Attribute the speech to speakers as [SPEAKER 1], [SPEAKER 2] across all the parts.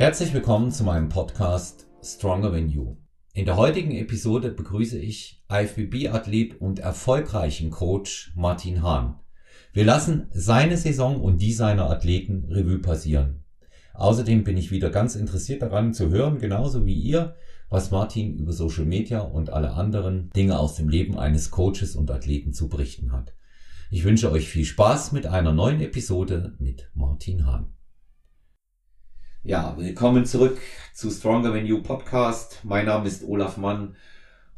[SPEAKER 1] Herzlich willkommen zu meinem Podcast Stronger Than You. In der heutigen Episode begrüße ich IFBB-Athlet und erfolgreichen Coach Martin Hahn. Wir lassen seine Saison und die seiner Athleten Revue passieren. Außerdem bin ich wieder ganz interessiert daran zu hören, genauso wie ihr, was Martin über Social Media und alle anderen Dinge aus dem Leben eines Coaches und Athleten zu berichten hat. Ich wünsche euch viel Spaß mit einer neuen Episode mit Martin Hahn. Ja, willkommen zurück zu Stronger Than You Podcast. Mein Name ist Olaf Mann.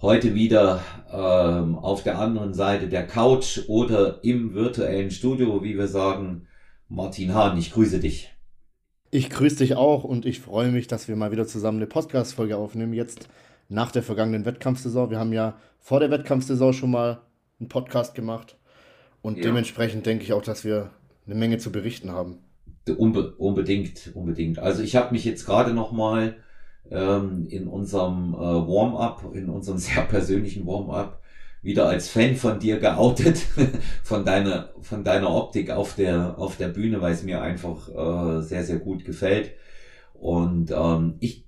[SPEAKER 1] Heute wieder ähm, auf der anderen Seite der Couch oder im virtuellen Studio, wie wir sagen. Martin Hahn, ich grüße dich.
[SPEAKER 2] Ich grüße dich auch und ich freue mich, dass wir mal wieder zusammen eine Podcast-Folge aufnehmen. Jetzt nach der vergangenen Wettkampfsaison. Wir haben ja vor der Wettkampfsaison schon mal einen Podcast gemacht und ja. dementsprechend denke ich auch, dass wir eine Menge zu berichten haben.
[SPEAKER 1] Unbe unbedingt, unbedingt. Also ich habe mich jetzt gerade noch mal ähm, in unserem äh, Warm-up, in unserem sehr persönlichen Warm-up wieder als Fan von dir geoutet, von deiner, von deiner Optik auf der, auf der Bühne, weil es mir einfach äh, sehr, sehr gut gefällt. Und ähm, ich,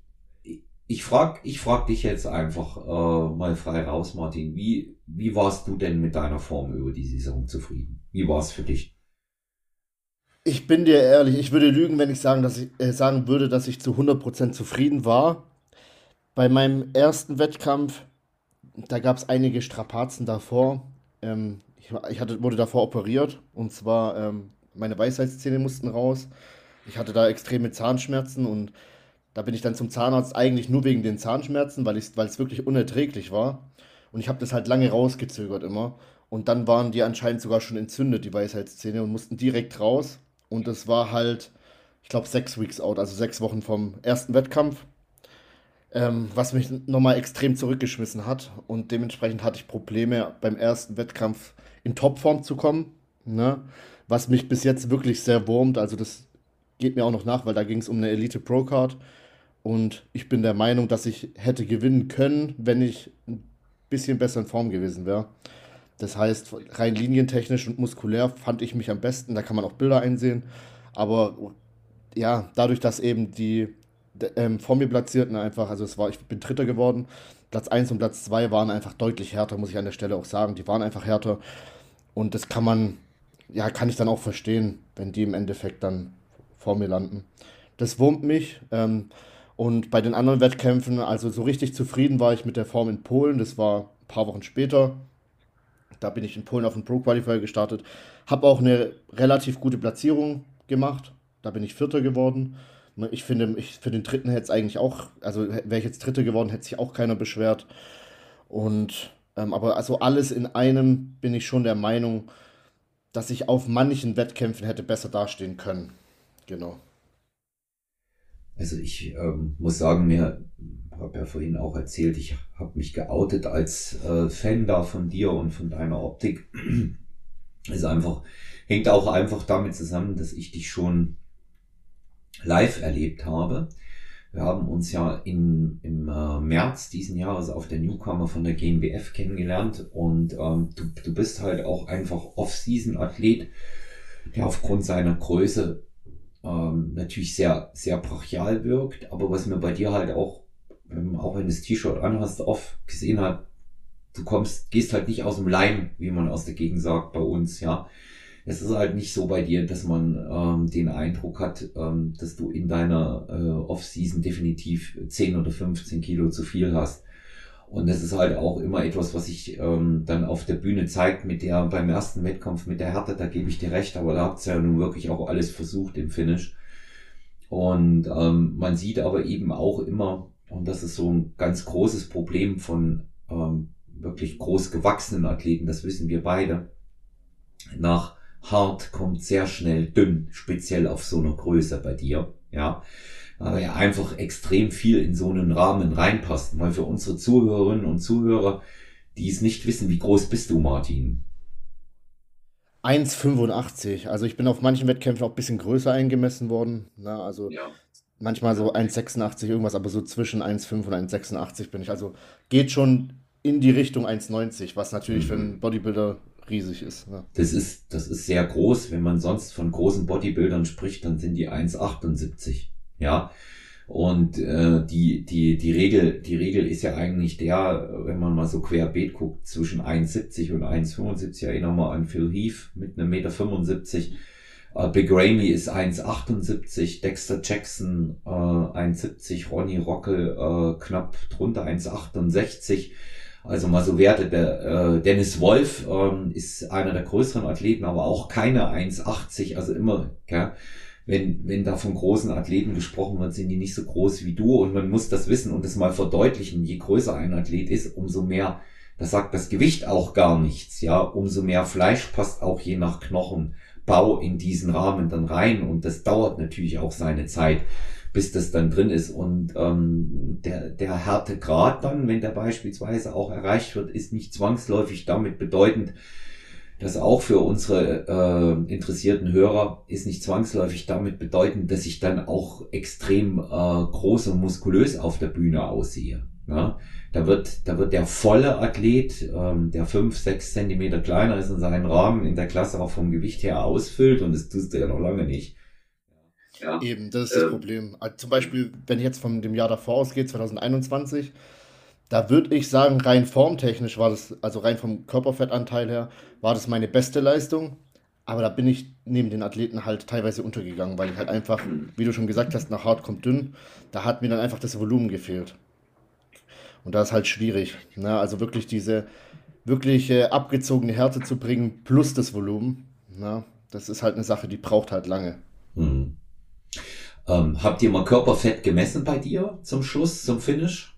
[SPEAKER 1] ich frag, ich frag dich jetzt einfach äh, mal frei raus, Martin. Wie, wie warst du denn mit deiner Form über die Saison zufrieden? Wie war es für dich?
[SPEAKER 2] Ich bin dir ehrlich, ich würde lügen, wenn ich sagen, dass ich, äh, sagen würde, dass ich zu 100% zufrieden war. Bei meinem ersten Wettkampf da gab es einige Strapazen davor. Ähm, ich, ich hatte, wurde davor operiert und zwar ähm, meine Weisheitszähne mussten raus. Ich hatte da extreme Zahnschmerzen und da bin ich dann zum Zahnarzt eigentlich nur wegen den Zahnschmerzen, weil, es wirklich unerträglich war. Und ich habe das halt lange rausgezögert immer. Und dann waren die anscheinend sogar schon entzündet, die Weisheitszähne, und mussten direkt raus. Und das war halt, ich glaube, sechs Weeks out, also sechs Wochen vom ersten Wettkampf ähm, was mich nochmal extrem zurückgeschmissen hat. Und dementsprechend hatte ich Probleme beim ersten Wettkampf in Topform zu kommen. Ne? Was mich bis jetzt wirklich sehr wurmt. Also das geht mir auch noch nach, weil da ging es um eine Elite Pro Card. Und ich bin der Meinung, dass ich hätte gewinnen können, wenn ich ein bisschen besser in Form gewesen wäre. Das heißt, rein linientechnisch und muskulär fand ich mich am besten. Da kann man auch Bilder einsehen. Aber ja, dadurch, dass eben die ähm, vor mir platzierten einfach, also es war, ich bin Dritter geworden. Platz 1 und Platz 2 waren einfach deutlich härter, muss ich an der Stelle auch sagen. Die waren einfach härter. Und das kann man, ja, kann ich dann auch verstehen, wenn die im Endeffekt dann vor mir landen. Das wurmt mich. Ähm, und bei den anderen Wettkämpfen, also so richtig zufrieden war ich mit der Form in Polen. Das war ein paar Wochen später. Da bin ich in Polen auf den Pro Qualifier gestartet. Habe auch eine relativ gute Platzierung gemacht. Da bin ich Vierter geworden. Ne, ich finde, ich, für den dritten hätte es eigentlich auch, also wäre ich jetzt Dritte geworden, hätte sich auch keiner beschwert. Und, ähm, aber also alles in einem bin ich schon der Meinung, dass ich auf manchen Wettkämpfen hätte besser dastehen können. Genau.
[SPEAKER 1] Also ich ähm, muss sagen, mir habe ja vorhin auch erzählt, ich habe mich geoutet als äh, Fan da von dir und von deiner Optik. ist einfach, hängt auch einfach damit zusammen, dass ich dich schon live erlebt habe. Wir haben uns ja in, im äh, März diesen Jahres auf der Newcomer von der GmbF kennengelernt und ähm, du, du bist halt auch einfach Off-Season-Athlet, der aufgrund seiner Größe ähm, natürlich sehr, sehr brachial wirkt, aber was mir bei dir halt auch, ähm, auch wenn du das T-Shirt anhast, oft gesehen hat, du kommst, gehst halt nicht aus dem Leim, wie man aus der Gegend sagt bei uns, ja es ist halt nicht so bei dir, dass man ähm, den Eindruck hat, ähm, dass du in deiner äh, Off-Season definitiv 10 oder 15 Kilo zu viel hast. Und das ist halt auch immer etwas, was sich ähm, dann auf der Bühne zeigt, mit der beim ersten Wettkampf mit der Härte, da gebe ich dir recht, aber da habt ihr ja nun wirklich auch alles versucht im Finish. Und ähm, man sieht aber eben auch immer, und das ist so ein ganz großes Problem von ähm, wirklich groß gewachsenen Athleten, das wissen wir beide, nach hart kommt sehr schnell dünn, speziell auf so einer Größe bei dir, ja. Aber ja einfach extrem viel in so einen Rahmen reinpasst. Weil für unsere Zuhörerinnen und Zuhörer, die es nicht wissen, wie groß bist du, Martin?
[SPEAKER 2] 1,85. Also ich bin auf manchen Wettkämpfen auch ein bisschen größer eingemessen worden. Na, ne? also ja. Manchmal so 1,86 irgendwas, aber so zwischen 1,5 und 1,86 bin ich. Also geht schon in die Richtung 1,90, was natürlich mhm. für einen Bodybuilder riesig ist. Ja.
[SPEAKER 1] Das ist, das ist sehr groß. Wenn man sonst von großen Bodybuildern spricht, dann sind die 1,78. Ja. Und äh, die, die, die, Regel, die Regel ist ja eigentlich der, wenn man mal so querbeet guckt, zwischen 1,70 und 1,75. Erinnern wir an Phil Heath mit einem Meter 75. Äh, Big Ramy ist 1,78, Dexter Jackson äh, 1,70, Ronnie Rockel äh, knapp drunter 1,68. Also mal so Werte, der äh, Dennis Wolf ähm, ist einer der größeren Athleten, aber auch keine 1,80, also immer, gell? wenn, wenn da von großen Athleten gesprochen wird, sind die nicht so groß wie du und man muss das wissen und das mal verdeutlichen. Je größer ein Athlet ist, umso mehr, das sagt das Gewicht auch gar nichts, ja, umso mehr Fleisch passt auch je nach Knochenbau in diesen Rahmen dann rein und das dauert natürlich auch seine Zeit, bis das dann drin ist und ähm, der, der Härtegrad dann, wenn der beispielsweise auch erreicht wird, ist nicht zwangsläufig damit bedeutend, das auch für unsere äh, interessierten Hörer ist nicht zwangsläufig damit bedeutend, dass ich dann auch extrem äh, groß und muskulös auf der Bühne aussehe. Ja? Da wird, da wird der volle Athlet, ähm, der fünf, sechs Zentimeter kleiner ist in seinen Rahmen in der Klasse auch vom Gewicht her ausfüllt und das tust du ja noch lange nicht.
[SPEAKER 2] Ja. Eben, das ist das ähm, Problem. Also zum Beispiel, wenn ich jetzt von dem Jahr davor ausgehe, 2021, da würde ich sagen, rein formtechnisch war das, also rein vom Körperfettanteil her, war das meine beste Leistung. Aber da bin ich neben den Athleten halt teilweise untergegangen, weil ich halt einfach, wie du schon gesagt hast, nach hart kommt dünn. Da hat mir dann einfach das Volumen gefehlt. Und da ist halt schwierig. Ne? Also wirklich diese wirklich äh, abgezogene Härte zu bringen plus das Volumen. Ne? Das ist halt eine Sache, die braucht halt lange.
[SPEAKER 1] Hm. Ähm, habt ihr mal Körperfett gemessen bei dir zum Schluss, zum Finish?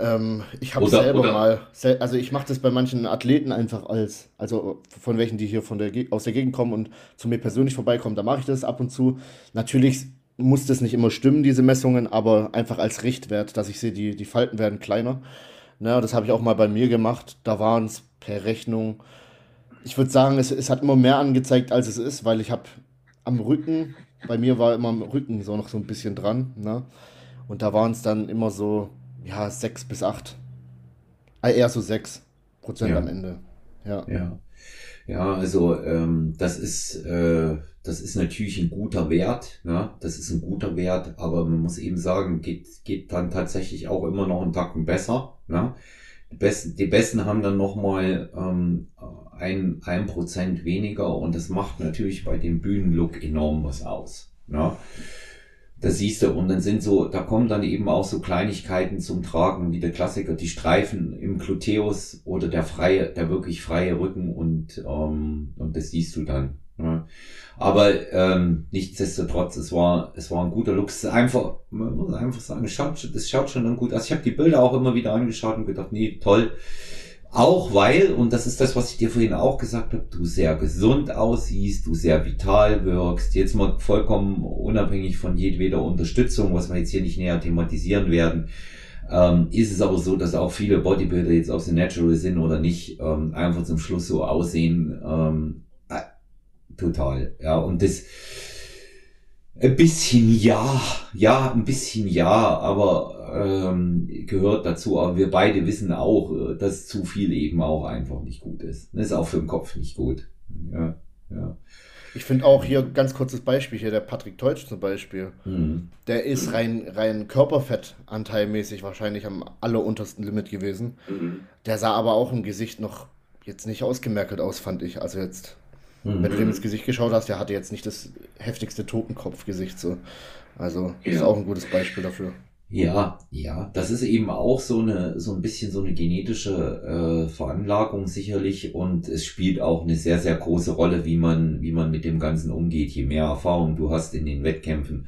[SPEAKER 2] Ähm, ich habe selber oder? mal, also ich mache das bei manchen Athleten einfach als, also von welchen, die hier von der, aus der Gegend kommen und zu mir persönlich vorbeikommen, da mache ich das ab und zu. Natürlich muss das nicht immer stimmen, diese Messungen, aber einfach als Richtwert, dass ich sehe, die, die Falten werden kleiner. Na, das habe ich auch mal bei mir gemacht. Da waren es per Rechnung, ich würde sagen, es, es hat immer mehr angezeigt, als es ist, weil ich habe am Rücken, bei mir war immer am Rücken so noch so ein bisschen dran, ne? Und da waren es dann immer so ja, sechs bis acht. Ah, eher so sechs Prozent ja. am Ende. Ja.
[SPEAKER 1] Ja. Ja, also ähm, das ist äh, das ist natürlich ein guter Wert, ne? Das ist ein guter Wert, aber man muss eben sagen, geht geht dann tatsächlich auch immer noch einen Tacken besser, ne? Die Besten, die Besten haben dann noch mal ähm, ein ein Prozent weniger und das macht natürlich bei dem Bühnenlook enorm was aus, ne? Das siehst du, und dann sind so, da kommen dann eben auch so Kleinigkeiten zum Tragen, wie der Klassiker, die Streifen im Gluteus oder der freie, der wirklich freie Rücken und, ähm, und das siehst du dann. Aber ähm, nichtsdestotrotz, es war, es war ein guter Look. Es ist einfach, man muss einfach sagen, es schaut, das schaut schon dann gut aus. Ich habe die Bilder auch immer wieder angeschaut und gedacht, nee, toll. Auch weil, und das ist das, was ich dir vorhin auch gesagt habe, du sehr gesund aussiehst, du sehr vital wirkst, jetzt mal vollkommen unabhängig von jedweder Unterstützung, was wir jetzt hier nicht näher thematisieren werden, ähm, ist es aber so, dass auch viele Bodybuilder jetzt auf The Natural sind oder nicht, ähm, einfach zum Schluss so aussehen, ähm, äh, total, ja, und das, ein bisschen ja, ja, ein bisschen ja, aber ähm, gehört dazu. Aber wir beide wissen auch, äh, dass zu viel eben auch einfach nicht gut ist. Das ist auch für den Kopf nicht gut. Ja, ja.
[SPEAKER 2] Ich finde auch hier ganz kurzes Beispiel hier, der Patrick Teutsch zum Beispiel. Mhm. Der ist rein, rein Körperfettanteilmäßig wahrscheinlich am alleruntersten Limit gewesen. Mhm. Der sah aber auch im Gesicht noch jetzt nicht ausgemerkelt aus, fand ich. Also jetzt Mhm. Wenn du dem ins Gesicht geschaut hast, der hatte jetzt nicht das heftigste Totenkopfgesicht so. Also ja. ist auch ein gutes Beispiel dafür.
[SPEAKER 1] Ja, ja, das ist eben auch so eine, so ein bisschen so eine genetische äh, Veranlagung sicherlich und es spielt auch eine sehr, sehr große Rolle, wie man, wie man mit dem Ganzen umgeht. Je mehr Erfahrung du hast in den Wettkämpfen,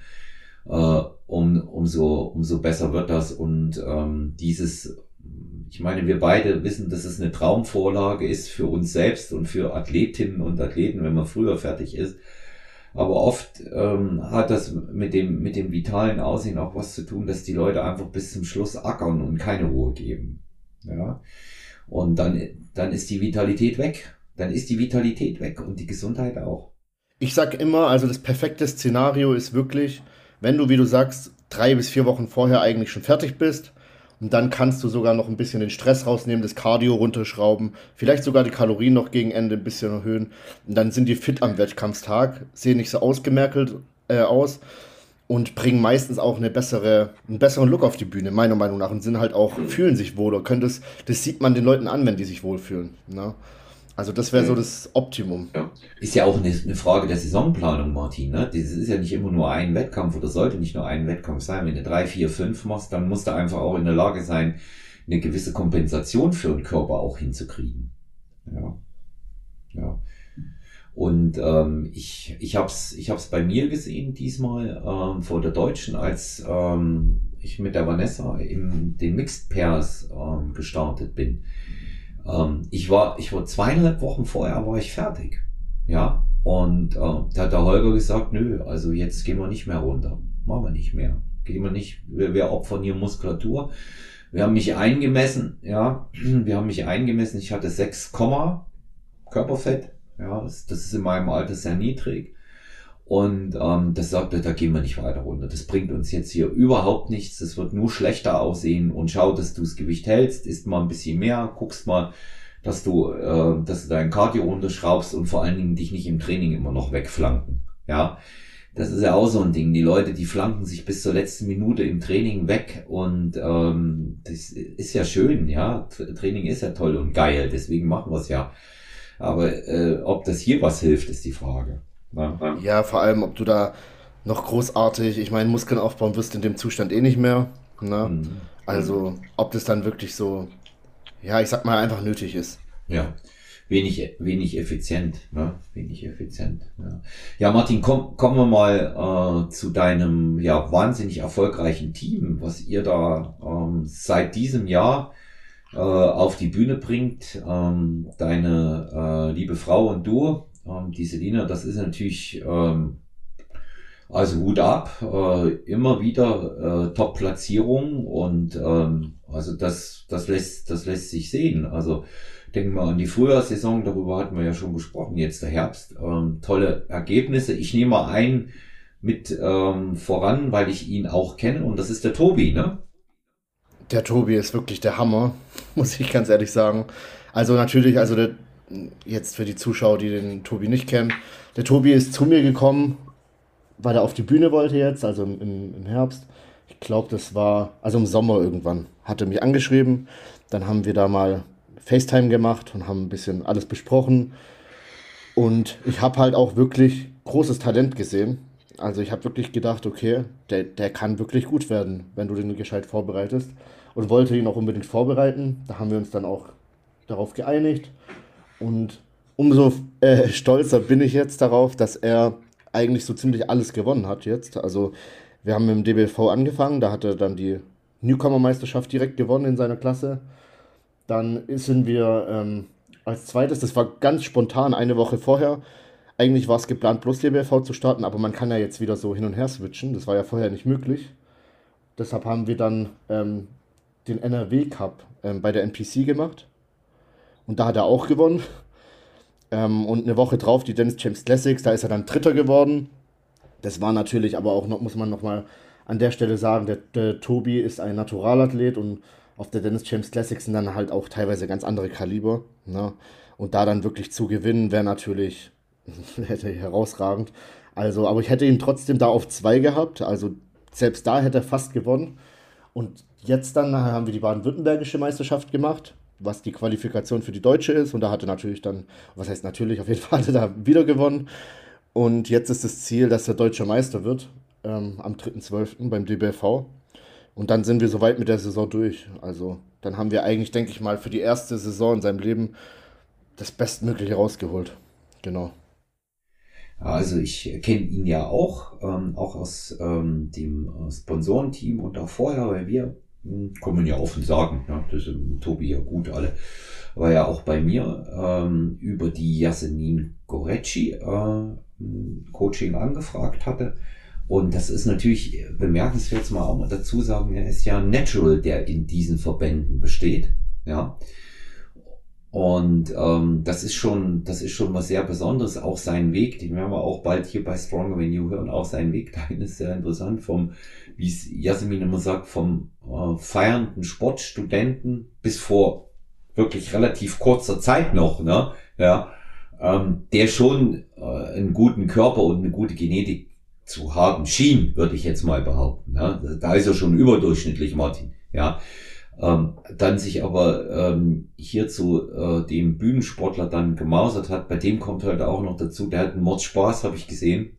[SPEAKER 1] äh, um, umso, umso besser wird das und ähm, dieses ich meine, wir beide wissen, dass es eine Traumvorlage ist für uns selbst und für Athletinnen und Athleten, wenn man früher fertig ist. Aber oft ähm, hat das mit dem, mit dem vitalen Aussehen auch was zu tun, dass die Leute einfach bis zum Schluss ackern und keine Ruhe geben. Ja. Und dann, dann ist die Vitalität weg. Dann ist die Vitalität weg und die Gesundheit auch.
[SPEAKER 2] Ich sag immer, also das perfekte Szenario ist wirklich, wenn du, wie du sagst, drei bis vier Wochen vorher eigentlich schon fertig bist, und dann kannst du sogar noch ein bisschen den Stress rausnehmen, das Cardio runterschrauben, vielleicht sogar die Kalorien noch gegen Ende ein bisschen erhöhen. Und dann sind die fit am Wettkampftag, sehen nicht so ausgemerkelt äh, aus. und bringen meistens auch eine bessere, einen besseren Look auf die Bühne, meiner Meinung nach, und sind halt auch, fühlen sich wohler. Können das, das sieht man den Leuten an, wenn die sich wohlfühlen. Ne? Also das wäre so das Optimum.
[SPEAKER 1] Ja. Ist ja auch eine, eine, Frage der Saisonplanung, Martin. Ne? Das ist ja nicht immer nur ein Wettkampf oder sollte nicht nur ein Wettkampf sein. Wenn du drei, vier, fünf machst, dann musst du einfach auch in der Lage sein, eine gewisse Kompensation für den Körper auch hinzukriegen. Ja. Ja. Und ähm, ich, ich habe es ich hab's bei mir gesehen diesmal ähm, vor der Deutschen, als ähm, ich mit der Vanessa in den Mixed Pairs ähm, gestartet bin. Ähm, ich war ich war zweieinhalb Wochen vorher war ich fertig, ja. Und äh, da hat der Holger gesagt, nö, also jetzt gehen wir nicht mehr runter, machen wir nicht mehr, gehen wir nicht, wir, wir opfern hier Muskulatur. Wir haben mich eingemessen, ja, wir haben mich eingemessen. Ich hatte 6, Körperfett ja, das, das ist in meinem Alter sehr niedrig. Und ähm, das sagte, da gehen wir nicht weiter runter. Das bringt uns jetzt hier überhaupt nichts. Das wird nur schlechter aussehen. Und schau, dass du das Gewicht hältst, isst mal ein bisschen mehr, guckst mal, dass du, äh, dass du dein Cardio runterschraubst und vor allen Dingen dich nicht im Training immer noch wegflanken. Ja, das ist ja auch so ein Ding. Die Leute, die flanken sich bis zur letzten Minute im Training weg und ähm, das ist ja schön, ja. Training ist ja toll und geil, deswegen machen wir es ja. Aber äh, ob das hier was hilft, ist die Frage.
[SPEAKER 2] Ja. ja, vor allem, ob du da noch großartig, ich meine, Muskeln aufbauen wirst in dem Zustand eh nicht mehr. Ne? Mhm. Also, ob das dann wirklich so, ja, ich sag mal, einfach nötig ist.
[SPEAKER 1] Ja, wenig, wenig effizient, ne? Wenig effizient. Ja, ja Martin, komm, kommen wir mal äh, zu deinem ja wahnsinnig erfolgreichen Team, was ihr da ähm, seit diesem Jahr äh, auf die Bühne bringt. Ähm, deine äh, liebe Frau und du, ähm, die Selina, das ist natürlich ähm, also Hut ab, äh, immer wieder äh, Top-Platzierung und ähm, also das, das lässt, das lässt sich sehen. Also denken wir an die Frühjahrssaison, darüber hatten wir ja schon gesprochen, jetzt der Herbst, ähm, tolle Ergebnisse. Ich nehme mal einen mit ähm, voran, weil ich ihn auch kenne und das ist der Tobi, ne?
[SPEAKER 2] Der Tobi ist wirklich der Hammer, muss ich ganz ehrlich sagen. Also natürlich, also der, jetzt für die Zuschauer, die den Tobi nicht kennen, der Tobi ist zu mir gekommen, weil er auf die Bühne wollte jetzt, also im, im Herbst. Ich glaube, das war, also im Sommer irgendwann, hat er mich angeschrieben. Dann haben wir da mal FaceTime gemacht und haben ein bisschen alles besprochen. Und ich habe halt auch wirklich großes Talent gesehen. Also ich habe wirklich gedacht, okay, der, der kann wirklich gut werden, wenn du den gescheit vorbereitest. Und wollte ihn auch unbedingt vorbereiten. Da haben wir uns dann auch darauf geeinigt. Und umso äh, stolzer bin ich jetzt darauf, dass er eigentlich so ziemlich alles gewonnen hat jetzt. Also wir haben mit dem DBV angefangen, da hat er dann die Newcomer-Meisterschaft direkt gewonnen in seiner Klasse. Dann sind wir ähm, als zweites, das war ganz spontan, eine Woche vorher, eigentlich war es geplant, bloß DBV zu starten, aber man kann ja jetzt wieder so hin und her switchen. Das war ja vorher nicht möglich. Deshalb haben wir dann ähm, den NRW Cup ähm, bei der NPC gemacht. Und da hat er auch gewonnen. Ähm, und eine Woche drauf die Dennis James Classics, da ist er dann Dritter geworden. Das war natürlich aber auch noch, muss man nochmal an der Stelle sagen, der, der Tobi ist ein Naturalathlet und auf der Dennis James Classics sind dann halt auch teilweise ganz andere Kaliber. Ne? Und da dann wirklich zu gewinnen, wäre natürlich herausragend. Also, aber ich hätte ihn trotzdem da auf zwei gehabt. Also selbst da hätte er fast gewonnen. Und jetzt dann haben wir die baden-württembergische Meisterschaft gemacht, was die Qualifikation für die deutsche ist. Und da hatte natürlich dann, was heißt natürlich, auf jeden Fall hatte er da wieder gewonnen. Und jetzt ist das Ziel, dass er deutscher Meister wird ähm, am 3.12. beim DBV. Und dann sind wir soweit mit der Saison durch. Also dann haben wir eigentlich, denke ich mal, für die erste Saison in seinem Leben das Bestmögliche rausgeholt. Genau.
[SPEAKER 1] Also ich kenne ihn ja auch, ähm, auch aus ähm, dem Sponsorenteam und auch vorher, weil wir hm, kommen ja offen sagen, ja, das ist Tobi ja gut alle, war ja auch bei mir ähm, über die Yasemin Gorecci äh, Coaching angefragt hatte. Und das ist natürlich bemerkenswert, mal auch mal dazu sagen, er ist ja Natural, der in diesen Verbänden besteht. Ja. Und ähm, das ist schon, das ist schon was sehr Besonderes. Auch sein Weg, den werden wir auch bald hier bei Stronger When You hören, auch sein Weg dahin ist sehr interessant. Vom, wie es Jasmin immer sagt, vom äh, feiernden Sportstudenten bis vor wirklich relativ kurzer Zeit noch, ne? Ja, ähm, der schon äh, einen guten Körper und eine gute Genetik zu haben schien, würde ich jetzt mal behaupten. Ja. Da ist er schon überdurchschnittlich, Martin. Ja. Ähm, dann sich aber ähm, hier zu äh, dem Bühnensportler dann gemausert hat, bei dem kommt halt auch noch dazu, der hat einen Mordspaß, habe ich gesehen.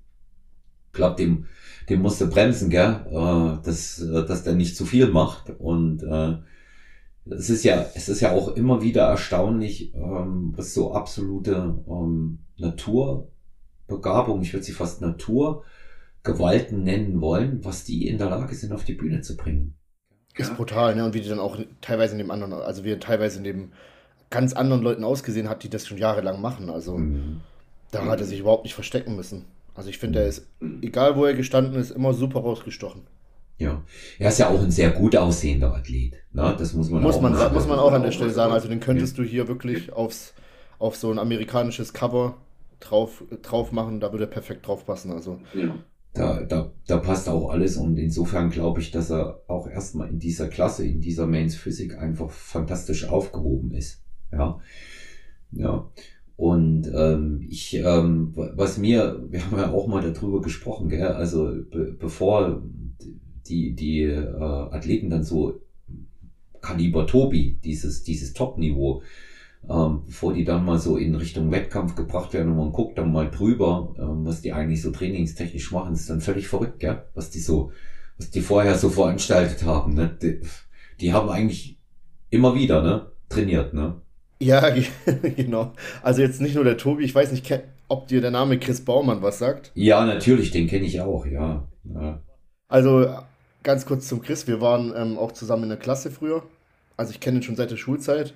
[SPEAKER 1] Glaub, dem, dem musste bremsen, gell, äh, dass, äh, dass der nicht zu viel macht. Und äh, es ist ja, es ist ja auch immer wieder erstaunlich, ähm, was so absolute ähm, Naturbegabung, ich würde sie fast Naturgewalten nennen wollen, was die in der Lage sind, auf die Bühne zu bringen.
[SPEAKER 2] Ist ja. brutal, ne? Und wie die dann auch teilweise in dem anderen, also wie teilweise in dem ganz anderen Leuten ausgesehen hat, die das schon jahrelang machen. Also mhm. da mhm. hat er sich überhaupt nicht verstecken müssen. Also ich finde, er ist, egal wo er gestanden ist, immer super rausgestochen.
[SPEAKER 1] Ja, er ist ja auch ein sehr gut aussehender Athlet. Ne? Das muss man
[SPEAKER 2] muss auch man, muss man auch an der Stelle sagen. Also den könntest ja. du hier wirklich aufs, auf so ein amerikanisches Cover drauf, drauf machen, da würde er perfekt drauf passen. Also ja
[SPEAKER 1] da, da, da passt auch alles und insofern glaube ich, dass er auch erstmal in dieser Klasse, in dieser Mains Physik einfach fantastisch aufgehoben ist. Ja. Ja. Und ähm, ich, ähm, was mir, wir haben ja auch mal darüber gesprochen, gell? also be bevor die, die äh, Athleten dann so Kaliber Tobi, dieses, dieses Top-Niveau, ähm, bevor die dann mal so in Richtung Wettkampf gebracht werden und man guckt dann mal drüber, ähm, was die eigentlich so trainingstechnisch machen, ist dann völlig verrückt, gell? was die so, was die vorher so veranstaltet haben. Ne? Die, die haben eigentlich immer wieder ne? trainiert. Ne?
[SPEAKER 2] Ja, genau. Also jetzt nicht nur der Tobi, ich weiß nicht, ob dir der Name Chris Baumann was sagt.
[SPEAKER 1] Ja, natürlich, den kenne ich auch, ja. ja.
[SPEAKER 2] Also ganz kurz zum Chris, wir waren ähm, auch zusammen in der Klasse früher. Also ich kenne ihn schon seit der Schulzeit.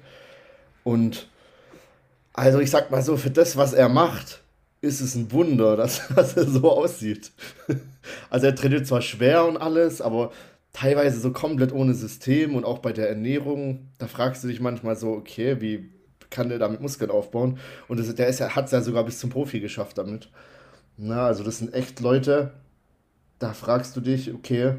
[SPEAKER 2] Und also ich sag mal so, für das, was er macht, ist es ein Wunder, dass, dass er so aussieht. Also er trainiert zwar schwer und alles, aber teilweise so komplett ohne System und auch bei der Ernährung, da fragst du dich manchmal so, okay, wie kann der damit Muskeln aufbauen? Und das, der hat es ja sogar bis zum Profi geschafft damit. Na, also das sind echt Leute, da fragst du dich, okay,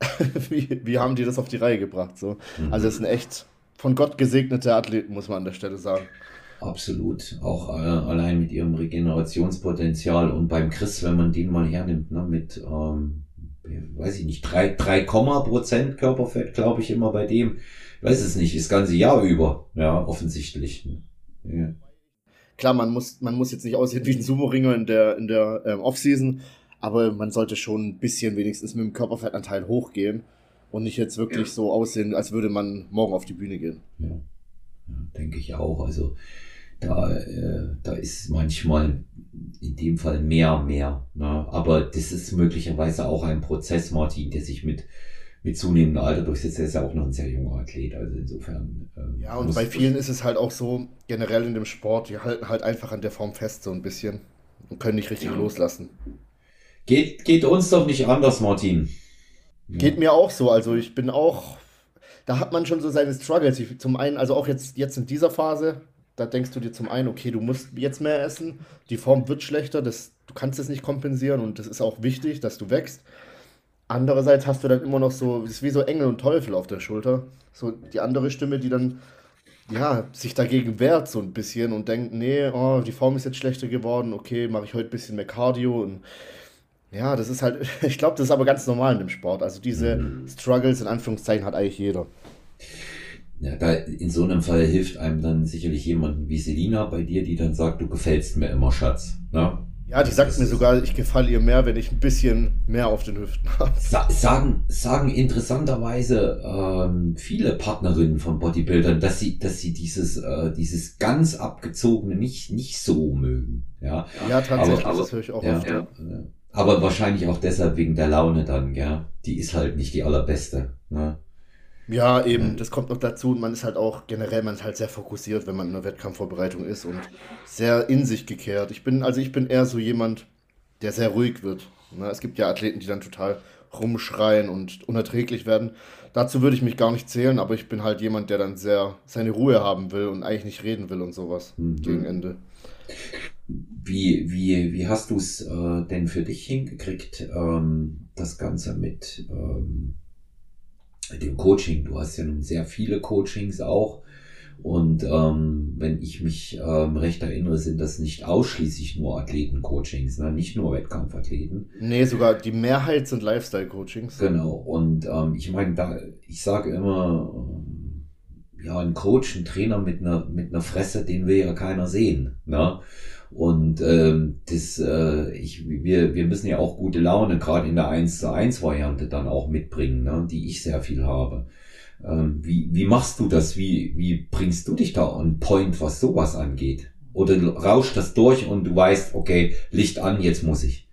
[SPEAKER 2] wie, wie haben die das auf die Reihe gebracht? So? Mhm. Also das sind echt von Gott gesegnete Athleten, muss man an der Stelle sagen.
[SPEAKER 1] Absolut. Auch äh, allein mit ihrem Regenerationspotenzial und beim Chris, wenn man den mal hernimmt, ne, mit, ähm, weiß ich nicht, 3, 3 Prozent Körperfett, glaube ich, immer bei dem. Ich weiß es nicht, das ganze Jahr über, ja, offensichtlich. Ja.
[SPEAKER 2] Klar, man muss, man muss jetzt nicht aussehen wie ein Sumo-Ringer in der, in der ähm, Offseason, aber man sollte schon ein bisschen wenigstens mit dem Körperfettanteil hochgehen und nicht jetzt wirklich ja. so aussehen, als würde man morgen auf die Bühne gehen.
[SPEAKER 1] Ja, ja denke ich auch. Also da, äh, da ist manchmal in dem Fall mehr, mehr. Ne? Aber das ist möglicherweise auch ein Prozess, Martin, der sich mit mit zunehmendem Alter durchsetzt. Er ist ja auch noch ein sehr junger Athlet, also insofern.
[SPEAKER 2] Ähm, ja, und bei vielen ist es halt auch so, generell in dem Sport, die halten halt einfach an der Form fest, so ein bisschen. Und können nicht richtig ja. loslassen.
[SPEAKER 1] Geht, geht uns doch nicht anders, Martin.
[SPEAKER 2] Geht mir auch so. Also ich bin auch, da hat man schon so seine Struggles. Ich, zum einen, also auch jetzt, jetzt in dieser Phase, da denkst du dir zum einen, okay, du musst jetzt mehr essen, die Form wird schlechter, das, du kannst es nicht kompensieren und das ist auch wichtig, dass du wächst. Andererseits hast du dann immer noch so, es ist wie so Engel und Teufel auf der Schulter. So die andere Stimme, die dann, ja, sich dagegen wehrt so ein bisschen und denkt, nee, oh, die Form ist jetzt schlechter geworden, okay, mache ich heute ein bisschen mehr Cardio und ja, das ist halt, ich glaube, das ist aber ganz normal in dem Sport. Also diese mhm. Struggles in Anführungszeichen hat eigentlich jeder.
[SPEAKER 1] Ja, da in so einem Fall hilft einem dann sicherlich jemand wie Selina bei dir, die dann sagt, du gefällst mir immer, Schatz. Ne?
[SPEAKER 2] Ja, die sagt das mir sogar, ich gefalle ihr mehr, wenn ich ein bisschen mehr auf den Hüften habe.
[SPEAKER 1] sagen, sagen interessanterweise ähm, viele Partnerinnen von Bodybuildern, dass sie, dass sie dieses, äh, dieses ganz abgezogene nicht, nicht so mögen. Ja,
[SPEAKER 2] ja tatsächlich, aber, aber, das höre ich auch
[SPEAKER 1] ja,
[SPEAKER 2] oft. Ja.
[SPEAKER 1] Ja. Aber wahrscheinlich auch deshalb wegen der Laune dann, gell? Die ist halt nicht die allerbeste. Ne?
[SPEAKER 2] Ja, eben, das kommt noch dazu und man ist halt auch generell, man ist halt sehr fokussiert, wenn man in einer Wettkampfvorbereitung ist und sehr in sich gekehrt. Ich bin, also ich bin eher so jemand, der sehr ruhig wird. Ne? Es gibt ja Athleten, die dann total rumschreien und unerträglich werden. Dazu würde ich mich gar nicht zählen, aber ich bin halt jemand, der dann sehr seine Ruhe haben will und eigentlich nicht reden will und sowas mhm. gegen Ende.
[SPEAKER 1] Wie, wie, wie hast du es äh, denn für dich hingekriegt, ähm, das Ganze mit ähm, dem Coaching? Du hast ja nun sehr viele Coachings auch Und ähm, wenn ich mich ähm, recht erinnere, sind das nicht ausschließlich nur Athletencoachings, ne? nicht nur Wettkampfathleten.
[SPEAKER 2] Nee, sogar die Mehrheit sind Lifestyle-Coachings.
[SPEAKER 1] Genau. Und ähm, ich meine, da, ich sage immer, ähm, ja, ein Coach, ein Trainer mit einer, mit einer Fresse, den will ja keiner sehen. Ne? Und ähm, das, äh, ich, wir, wir müssen ja auch gute Laune, gerade in der 1 zu 1 Variante dann auch mitbringen, ne? die ich sehr viel habe. Ähm, wie, wie machst du das? Wie, wie bringst du dich da on point, was sowas angeht? Oder rauscht das durch und du weißt, okay, Licht an, jetzt muss ich.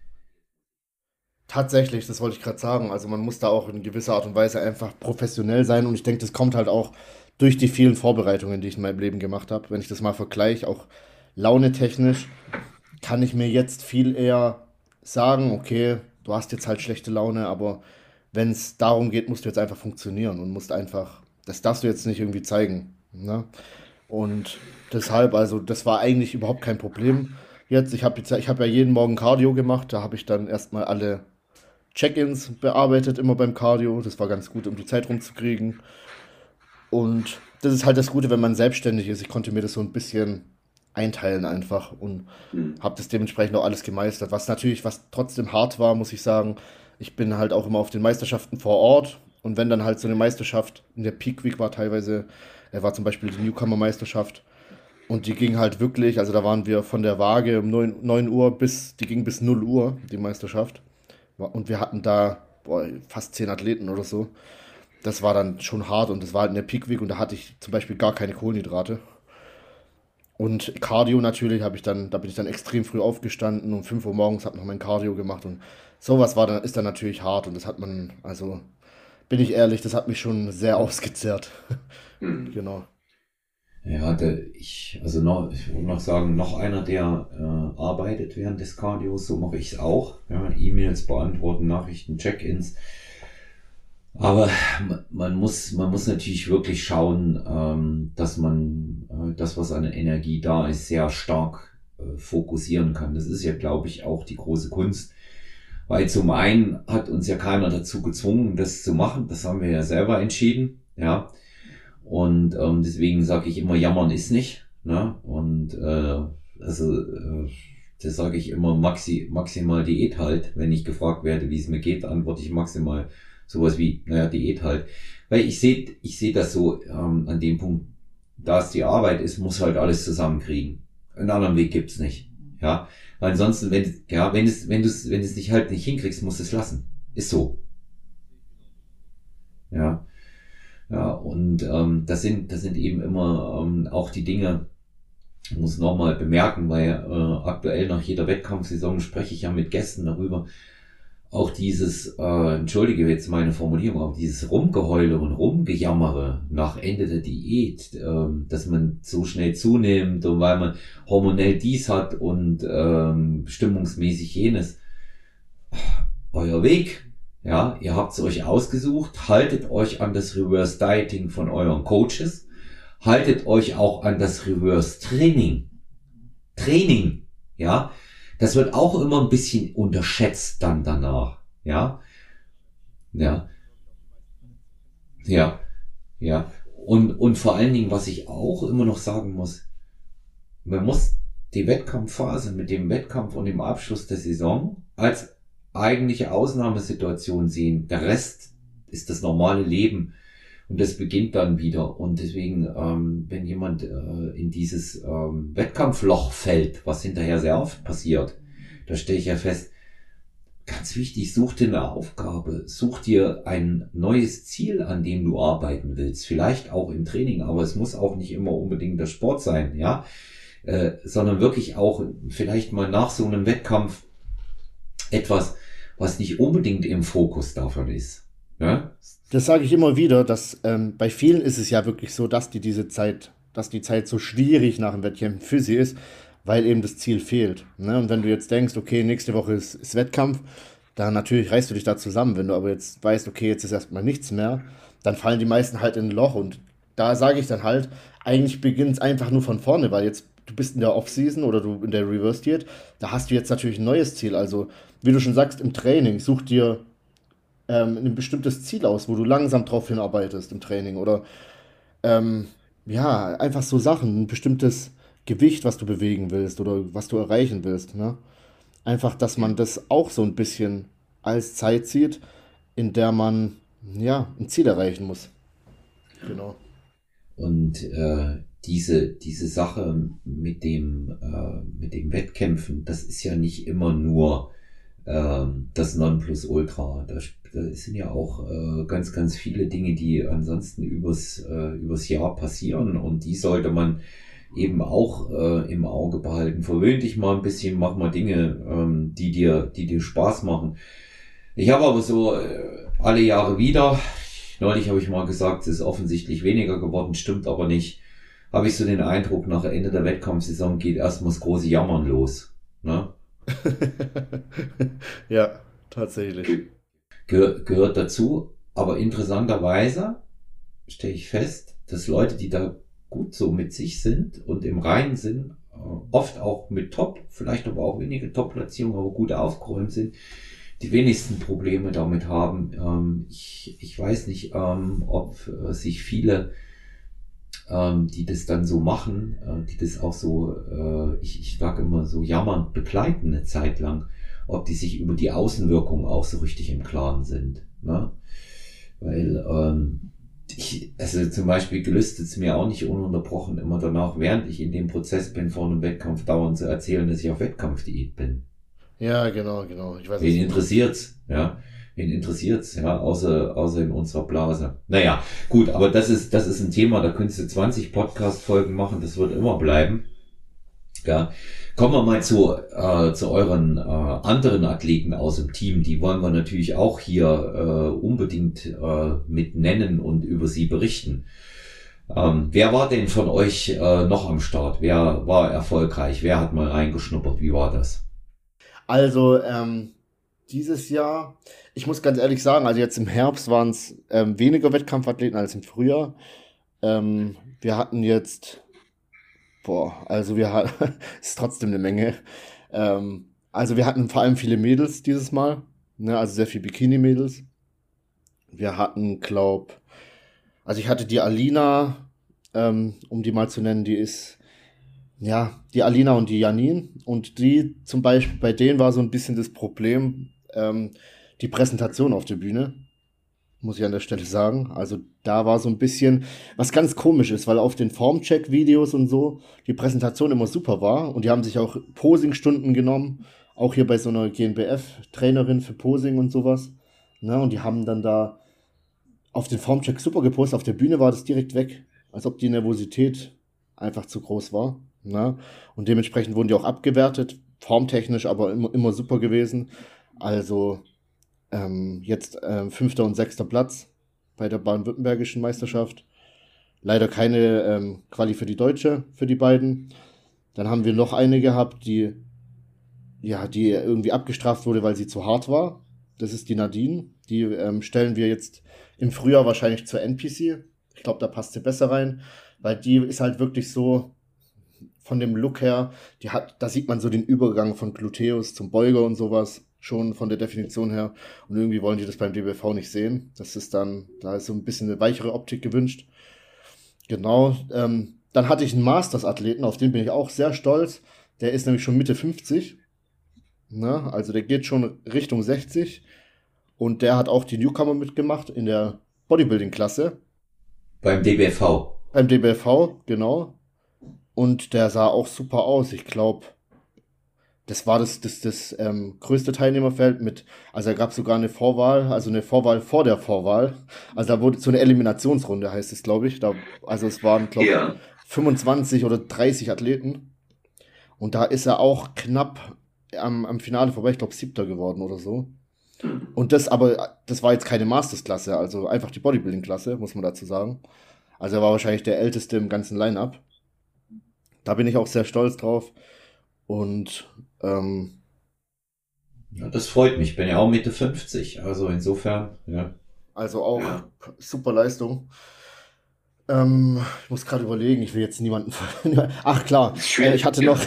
[SPEAKER 2] Tatsächlich, das wollte ich gerade sagen. Also man muss da auch in gewisser Art und Weise einfach professionell sein und ich denke, das kommt halt auch durch die vielen Vorbereitungen, die ich in meinem Leben gemacht habe. Wenn ich das mal vergleiche, auch launetechnisch, kann ich mir jetzt viel eher sagen, okay, du hast jetzt halt schlechte Laune, aber wenn es darum geht, musst du jetzt einfach funktionieren und musst einfach, das darfst du jetzt nicht irgendwie zeigen. Ne? Und deshalb, also das war eigentlich überhaupt kein Problem. Jetzt, ich habe hab ja jeden Morgen Cardio gemacht, da habe ich dann erstmal alle Check-ins bearbeitet, immer beim Cardio. Das war ganz gut, um die Zeit rumzukriegen. Und das ist halt das Gute, wenn man selbstständig ist. Ich konnte mir das so ein bisschen einteilen einfach und mhm. habe das dementsprechend auch alles gemeistert. Was natürlich, was trotzdem hart war, muss ich sagen, ich bin halt auch immer auf den Meisterschaften vor Ort. Und wenn dann halt so eine Meisterschaft in der Peak Week war teilweise, er war zum Beispiel die Newcomer-Meisterschaft. Und die ging halt wirklich, also da waren wir von der Waage um 9, 9 Uhr bis, die ging bis 0 Uhr, die Meisterschaft. Und wir hatten da boah, fast 10 Athleten oder so. Das war dann schon hart und das war halt in der Peak Week und da hatte ich zum Beispiel gar keine Kohlenhydrate. Und Cardio natürlich habe ich dann, da bin ich dann extrem früh aufgestanden, um 5 Uhr morgens habe noch mein Cardio gemacht und sowas war dann, ist dann natürlich hart und das hat man, also bin ich ehrlich, das hat mich schon sehr ausgezehrt. Hm. genau.
[SPEAKER 1] Ja, der, ich, also noch, ich würde noch sagen, noch einer, der äh, arbeitet während des Cardios, so mache ich es auch. Ja, E-Mails beantworten, Nachrichten, Check-ins. Aber man muss, man muss natürlich wirklich schauen, ähm, dass man äh, das, was an Energie da ist, sehr stark äh, fokussieren kann. Das ist ja, glaube ich, auch die große Kunst weil zum einen hat uns ja keiner dazu gezwungen, das zu machen. Das haben wir ja selber entschieden. Ja. Und ähm, deswegen sage ich immer, jammern ist nicht. Ne? Und äh, also äh, das sage ich immer maxi, maximal Diät halt. Wenn ich gefragt werde, wie es mir geht, antworte ich maximal sowas wie, naja, Diät halt. Weil ich sehe ich seh das so ähm, an dem Punkt, da es die Arbeit ist, muss halt alles zusammenkriegen. Einen anderen Weg gibt's nicht. Ja. Weil ansonsten, wenn, ja, wenn es, wenn du es, wenn es nicht halt nicht hinkriegst, musst du es lassen. Ist so. Ja. Ja, und ähm, das sind, das sind eben immer ähm, auch die Dinge, ich muss nochmal bemerken, weil äh, aktuell nach jeder Wettkampfsaison spreche ich ja mit Gästen darüber, auch dieses, äh, entschuldige jetzt meine Formulierung, auch dieses Rumgeheule und Rumgejammere nach Ende der Diät, äh, dass man so schnell zunimmt und weil man hormonell dies hat und ähm, stimmungsmäßig jenes. Euer Weg, ja, ihr habt es euch ausgesucht, haltet euch an das Reverse Dieting von euren Coaches, haltet euch auch an das Reverse Training. Training, ja, das wird auch immer ein bisschen unterschätzt dann danach. Ja. Ja. Ja. Ja. Und, und vor allen Dingen, was ich auch immer noch sagen muss, man muss die Wettkampfphase mit dem Wettkampf und dem Abschluss der Saison als eigentliche Ausnahmesituation sehen. Der Rest ist das normale Leben. Und das beginnt dann wieder. Und deswegen, ähm, wenn jemand äh, in dieses ähm, Wettkampfloch fällt, was hinterher sehr oft passiert, da stelle ich ja fest, ganz wichtig, such dir eine Aufgabe, such dir ein neues Ziel, an dem du arbeiten willst. Vielleicht auch im Training, aber es muss auch nicht immer unbedingt der Sport sein, ja, äh, sondern wirklich auch vielleicht mal nach so einem Wettkampf etwas, was nicht unbedingt im Fokus davon ist. Ja?
[SPEAKER 2] Das sage ich immer wieder, dass ähm, bei vielen ist es ja wirklich so, dass die diese Zeit, dass die Zeit so schwierig nach dem Wettkämpfen für sie ist, weil eben das Ziel fehlt. Ne? Und wenn du jetzt denkst, okay, nächste Woche ist, ist Wettkampf, dann natürlich reißt du dich da zusammen. Wenn du aber jetzt weißt, okay, jetzt ist erstmal nichts mehr, dann fallen die meisten halt in ein Loch. Und da sage ich dann halt, eigentlich beginnt es einfach nur von vorne, weil jetzt du bist in der Offseason oder du in der Reverse Diet, da hast du jetzt natürlich ein neues Ziel. Also, wie du schon sagst, im Training, such dir ähm, ein bestimmtes Ziel aus, wo du langsam drauf hinarbeitest im Training. Oder ähm, ja, einfach so Sachen, ein bestimmtes Gewicht, was du bewegen willst oder was du erreichen willst. Ne? Einfach, dass man das auch so ein bisschen als Zeit sieht, in der man ja ein Ziel erreichen muss. Genau.
[SPEAKER 1] Und äh, diese, diese Sache mit dem, äh, mit dem Wettkämpfen, das ist ja nicht immer nur äh, das Nonplusultra. Da, da sind ja auch äh, ganz, ganz viele Dinge, die ansonsten übers, äh, übers Jahr passieren und die sollte man eben auch äh, im Auge behalten. Verwöhn dich mal ein bisschen, mach mal Dinge, ähm, die dir, die dir Spaß machen. Ich habe aber so äh, alle Jahre wieder, neulich habe ich mal gesagt, es ist offensichtlich weniger geworden, stimmt aber nicht, habe ich so den Eindruck, nach Ende der Wettkampfsaison geht erstmal das große Jammern los. Ne?
[SPEAKER 2] ja, tatsächlich.
[SPEAKER 1] Ge gehört dazu, aber interessanterweise stelle ich fest, dass Leute, die da gut so mit sich sind und im Reinen sind, äh, oft auch mit Top, vielleicht aber auch wenige Top-Platzierungen, aber gut aufgeräumt sind, die wenigsten Probleme damit haben. Ähm, ich, ich weiß nicht, ähm, ob äh, sich viele, ähm, die das dann so machen, äh, die das auch so, ich, ich sage immer so jammernd begleiten eine Zeit lang, ob die sich über die Außenwirkung auch so richtig im Klaren sind. Ne? Weil ähm, ich, also zum Beispiel gelüstet es mir auch nicht ununterbrochen immer danach, während ich in dem Prozess bin, vor einem Wettkampf dauernd zu erzählen, dass ich auf Wettkampfdiät bin.
[SPEAKER 2] Ja, genau, genau.
[SPEAKER 1] Ich weiß, Wen interessiert's, ja? Wen interessiert's, ja? Außer, außer in unserer Blase. Naja, gut, aber das ist, das ist ein Thema, da könntest du 20 Podcast-Folgen machen, das wird immer bleiben. Ja, kommen wir mal zu, äh, zu euren äh, anderen Athleten aus dem Team. Die wollen wir natürlich auch hier äh, unbedingt äh, mit nennen und über sie berichten. Ähm, wer war denn von euch äh, noch am Start? Wer war erfolgreich? Wer hat mal reingeschnuppert? Wie war das?
[SPEAKER 2] Also, ähm, dieses Jahr, ich muss ganz ehrlich sagen, also jetzt im Herbst waren es ähm, weniger Wettkampfathleten als im Frühjahr. Ähm, wir hatten jetzt Boah, also wir hatten, ist trotzdem eine Menge. Ähm, also wir hatten vor allem viele Mädels dieses Mal, ne, also sehr viel Bikini-Mädels. Wir hatten, glaub, also ich hatte die Alina, ähm, um die mal zu nennen, die ist, ja, die Alina und die Janine. Und die zum Beispiel, bei denen war so ein bisschen das Problem, ähm, die Präsentation auf der Bühne muss ich an der Stelle sagen. Also da war so ein bisschen, was ganz komisch ist, weil auf den Formcheck-Videos und so die Präsentation immer super war und die haben sich auch Posing-Stunden genommen, auch hier bei so einer GNBF-Trainerin für Posing und sowas. Ne? Und die haben dann da auf den Formcheck super gepostet, auf der Bühne war das direkt weg, als ob die Nervosität einfach zu groß war. Ne? Und dementsprechend wurden die auch abgewertet, formtechnisch aber immer, immer super gewesen. Also ähm, jetzt äh, fünfter und sechster Platz bei der baden-württembergischen Meisterschaft. Leider keine ähm, Quali für die Deutsche, für die beiden. Dann haben wir noch eine gehabt, die, ja, die irgendwie abgestraft wurde, weil sie zu hart war. Das ist die Nadine. Die ähm, stellen wir jetzt im Frühjahr wahrscheinlich zur NPC. Ich glaube, da passt sie besser rein, weil die ist halt wirklich so von dem Look her, die hat, da sieht man so den Übergang von Gluteus zum Beuger und sowas schon von der Definition her. Und irgendwie wollen die das beim DBV nicht sehen. Das ist dann, da ist so ein bisschen eine weichere Optik gewünscht. Genau. Ähm, dann hatte ich einen Masters-Athleten, auf den bin ich auch sehr stolz. Der ist nämlich schon Mitte 50. Ne? Also der geht schon Richtung 60. Und der hat auch die Newcomer mitgemacht in der Bodybuilding-Klasse.
[SPEAKER 1] Beim DBV.
[SPEAKER 2] Beim DBV, genau. Und der sah auch super aus. Ich glaube, das war das, das, das ähm, größte Teilnehmerfeld mit, also da gab es sogar eine Vorwahl, also eine Vorwahl vor der Vorwahl. Also da wurde so eine Eliminationsrunde, heißt es, glaube ich. Da, also es waren, glaube ich, ja. 25 oder 30 Athleten. Und da ist er auch knapp am, am Finale vorbei, ich glaube, siebter geworden oder so. Und das aber, das war jetzt keine Masters-Klasse, also einfach die Bodybuilding-Klasse, muss man dazu sagen. Also er war wahrscheinlich der älteste im ganzen Line-Up. Da bin ich auch sehr stolz drauf. Und ähm,
[SPEAKER 1] ja, das freut mich. Ich bin ja auch Mitte 50, also insofern, ja.
[SPEAKER 2] Also auch ja. super Leistung. Ähm, ich muss gerade überlegen, ich will jetzt niemanden. Ach klar, äh, ich hatte noch.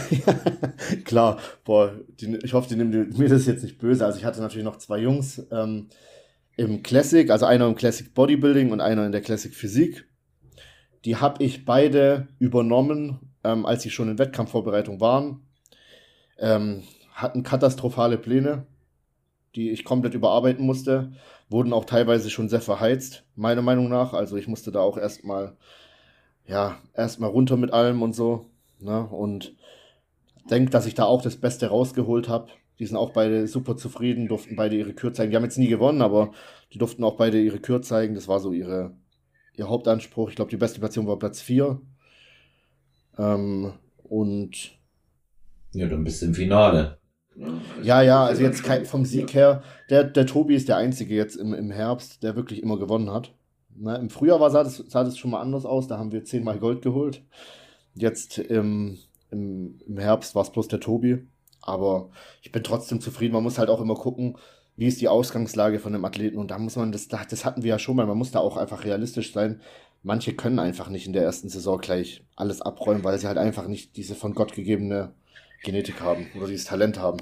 [SPEAKER 2] klar, boah, die, ich hoffe, die nehmen mir das jetzt nicht böse. Also ich hatte natürlich noch zwei Jungs ähm, im Classic, also einer im Classic Bodybuilding und einer in der Classic Physik. Die habe ich beide übernommen, ähm, als sie schon in Wettkampfvorbereitung waren. Ähm, hatten katastrophale Pläne, die ich komplett überarbeiten musste. Wurden auch teilweise schon sehr verheizt, meiner Meinung nach. Also ich musste da auch erstmal, ja, erstmal runter mit allem und so. Ne? Und denke, dass ich da auch das Beste rausgeholt habe. Die sind auch beide super zufrieden, durften beide ihre Kür zeigen. Die haben jetzt nie gewonnen, aber die durften auch beide ihre Kür zeigen. Das war so ihre, ihr Hauptanspruch. Ich glaube, die beste Platzierung war Platz 4. Ähm, und.
[SPEAKER 1] Ja, dann bist du im Finale.
[SPEAKER 2] Ja, ja, also jetzt vom Sieg her, der, der Tobi ist der Einzige jetzt im, im Herbst, der wirklich immer gewonnen hat. Na, Im Frühjahr war, sah, das, sah das schon mal anders aus, da haben wir zehnmal Gold geholt. Jetzt im, im, im Herbst war es bloß der Tobi. Aber ich bin trotzdem zufrieden. Man muss halt auch immer gucken, wie ist die Ausgangslage von dem Athleten. Und da muss man, das, das hatten wir ja schon mal, man muss da auch einfach realistisch sein. Manche können einfach nicht in der ersten Saison gleich alles abräumen, weil sie halt einfach nicht diese von Gott gegebene Genetik haben oder dieses Talent haben.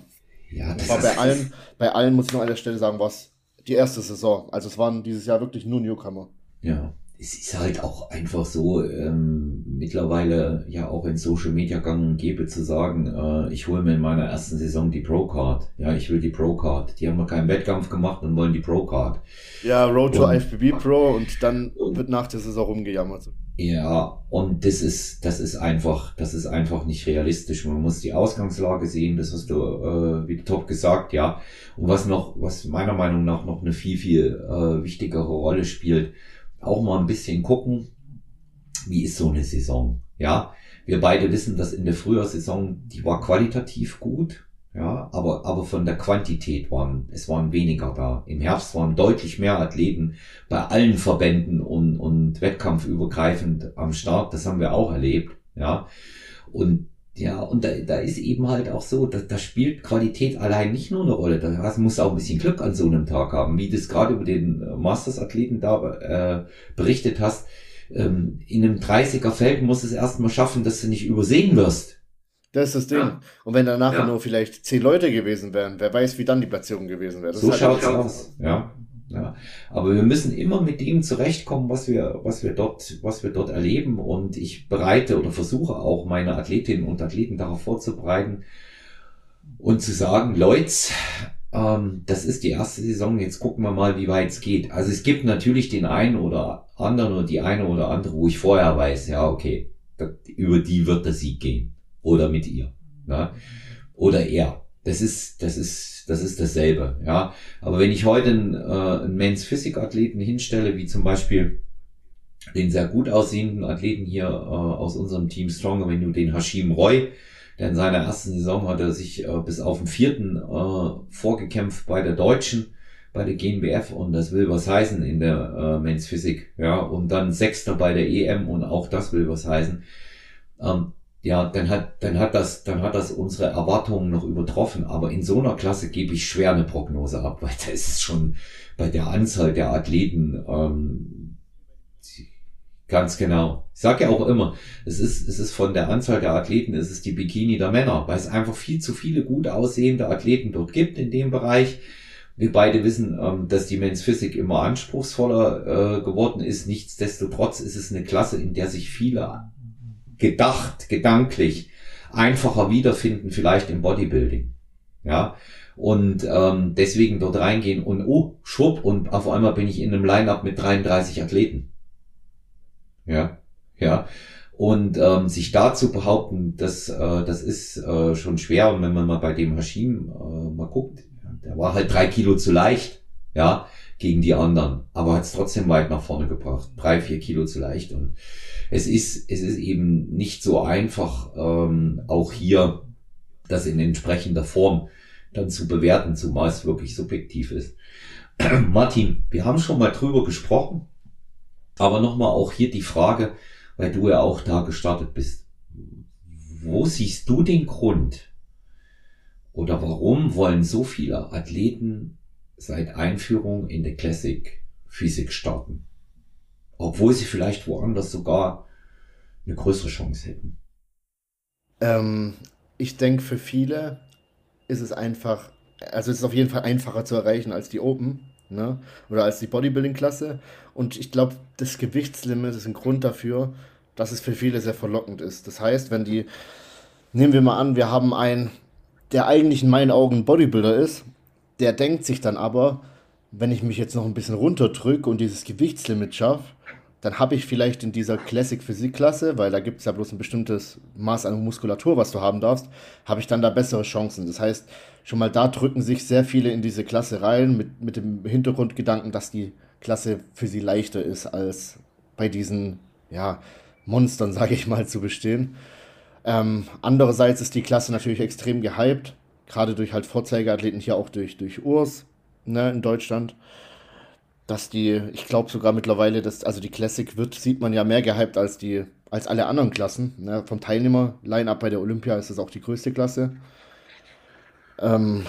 [SPEAKER 2] Ja, das war bei allen, bei allen muss ich nur an der Stelle sagen, was die erste Saison. Also es waren dieses Jahr wirklich nur Newcomer.
[SPEAKER 1] Ja es ist halt auch einfach so, ähm, mittlerweile ja auch in Social Media gang und gäbe zu sagen, äh, ich hole mir in meiner ersten Saison die Pro Card. Ja, ich will die Pro Card. Die haben noch keinen Wettkampf gemacht und wollen die Pro Card.
[SPEAKER 2] Ja, Road to IFBB Pro und dann wird nach der Saison rumgejammert.
[SPEAKER 1] Ja, und das ist, das ist einfach, das ist einfach nicht realistisch. Man muss die Ausgangslage sehen, das hast du äh, wie top gesagt, ja. Und was noch, was meiner Meinung nach noch eine viel, viel äh, wichtigere Rolle spielt, auch mal ein bisschen gucken, wie ist so eine Saison. Ja, wir beide wissen, dass in der Frühjahrssaison, die war qualitativ gut, ja, aber, aber von der Quantität waren, es waren weniger da. Im Herbst waren deutlich mehr Athleten bei allen Verbänden und, und wettkampfübergreifend am Start. Das haben wir auch erlebt, ja. Und ja, und da, da ist eben halt auch so, da, da spielt Qualität allein nicht nur eine Rolle. Da muss auch ein bisschen Glück an so einem Tag haben, wie du es gerade über den äh, Masters-Athleten da äh, berichtet hast. Ähm, in einem 30er Feld muss es erstmal schaffen, dass du nicht übersehen wirst.
[SPEAKER 2] Das ist das Ding. Ja. Und wenn danach ja. nur vielleicht zehn Leute gewesen wären, wer weiß, wie dann die Platzierung gewesen wäre.
[SPEAKER 1] Das so halt schaut's aus. Ja. Ja, aber wir müssen immer mit dem zurechtkommen, was wir, was wir dort, was wir dort erleben. Und ich bereite oder versuche auch meine Athletinnen und Athleten darauf vorzubereiten und zu sagen, Leute, ähm, das ist die erste Saison, jetzt gucken wir mal, wie weit es geht. Also es gibt natürlich den einen oder anderen oder die eine oder andere, wo ich vorher weiß, ja, okay, über die wird der Sieg gehen. Oder mit ihr. Ne? Oder er. Das ist, das ist, das ist dasselbe, ja. Aber wenn ich heute einen, äh, einen Men's Physik Athleten hinstelle, wie zum Beispiel den sehr gut aussehenden Athleten hier äh, aus unserem Team Stronger, wenn du den Hashim Roy, der in seiner ersten Saison hat er sich äh, bis auf den vierten äh, vorgekämpft bei der Deutschen, bei der GNBF und das will was heißen in der äh, Men's Physik, ja, und dann Sechster bei der EM und auch das will was heißen. Ähm, ja, dann hat, dann hat das, dann hat das unsere Erwartungen noch übertroffen. Aber in so einer Klasse gebe ich schwer eine Prognose ab, weil da ist es schon bei der Anzahl der Athleten ähm, ganz genau. Ich sage ja auch immer, es ist, es ist von der Anzahl der Athleten, es ist die Bikini der Männer, weil es einfach viel zu viele gut aussehende Athleten dort gibt in dem Bereich. Wir beide wissen, ähm, dass die Men's Physik immer anspruchsvoller äh, geworden ist. Nichtsdestotrotz ist es eine Klasse, in der sich viele gedacht, gedanklich einfacher wiederfinden, vielleicht im Bodybuilding. Ja. Und ähm, deswegen dort reingehen und oh, schwupp, und auf einmal bin ich in einem Line-up mit 33 Athleten. Ja, ja. Und ähm, sich da zu behaupten, das, äh, das ist äh, schon schwer. Und wenn man mal bei dem Hashim äh, mal guckt, der war halt drei Kilo zu leicht, ja, gegen die anderen, aber hat es trotzdem weit nach vorne gebracht. Drei, vier Kilo zu leicht. Und es ist, es ist eben nicht so einfach, ähm, auch hier das in entsprechender Form dann zu bewerten, zumal es wirklich subjektiv ist. Martin, wir haben schon mal drüber gesprochen, aber nochmal auch hier die Frage, weil du ja auch da gestartet bist. Wo siehst du den Grund oder warum wollen so viele Athleten seit Einführung in der Classic Physik starten? Obwohl sie vielleicht woanders sogar eine größere Chance hätten?
[SPEAKER 2] Ähm, ich denke, für viele ist es einfach, also es ist auf jeden Fall einfacher zu erreichen als die Open, ne? oder als die Bodybuilding-Klasse. Und ich glaube, das Gewichtslimit ist ein Grund dafür, dass es für viele sehr verlockend ist. Das heißt, wenn die, nehmen wir mal an, wir haben einen, der eigentlich in meinen Augen Bodybuilder ist, der denkt sich dann aber, wenn ich mich jetzt noch ein bisschen runterdrücke und dieses Gewichtslimit schaffe, dann habe ich vielleicht in dieser Classic Physik Klasse, weil da gibt es ja bloß ein bestimmtes Maß an Muskulatur, was du haben darfst, habe ich dann da bessere Chancen. Das heißt, schon mal da drücken sich sehr viele in diese Klasse rein mit, mit dem Hintergrundgedanken, dass die Klasse für sie leichter ist, als bei diesen ja, Monstern, sage ich mal, zu bestehen. Ähm, andererseits ist die Klasse natürlich extrem gehypt, gerade durch halt Vorzeigeathleten, hier auch durch, durch Urs ne, in Deutschland dass die, ich glaube sogar mittlerweile, dass, also die Classic wird, sieht man ja mehr gehypt als die, als alle anderen Klassen. Ne? Vom Teilnehmer-Line-Up bei der Olympia ist das auch die größte Klasse. Ähm,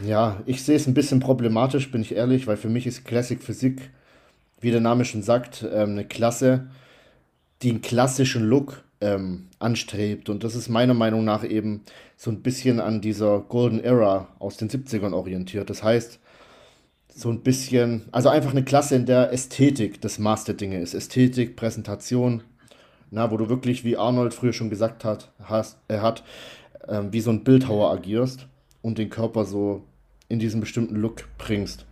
[SPEAKER 2] ja, ich sehe es ein bisschen problematisch, bin ich ehrlich, weil für mich ist Classic Physik, wie der Name schon sagt, ähm, eine Klasse, die einen klassischen Look ähm, anstrebt. Und das ist meiner Meinung nach eben so ein bisschen an dieser Golden Era aus den 70ern orientiert. Das heißt, so ein bisschen, also einfach eine Klasse, in der Ästhetik das Maß der Dinge ist. Ästhetik, Präsentation, na, wo du wirklich, wie Arnold früher schon gesagt hat, hast, er hat, äh, wie so ein Bildhauer agierst und den Körper so in diesen bestimmten Look bringst.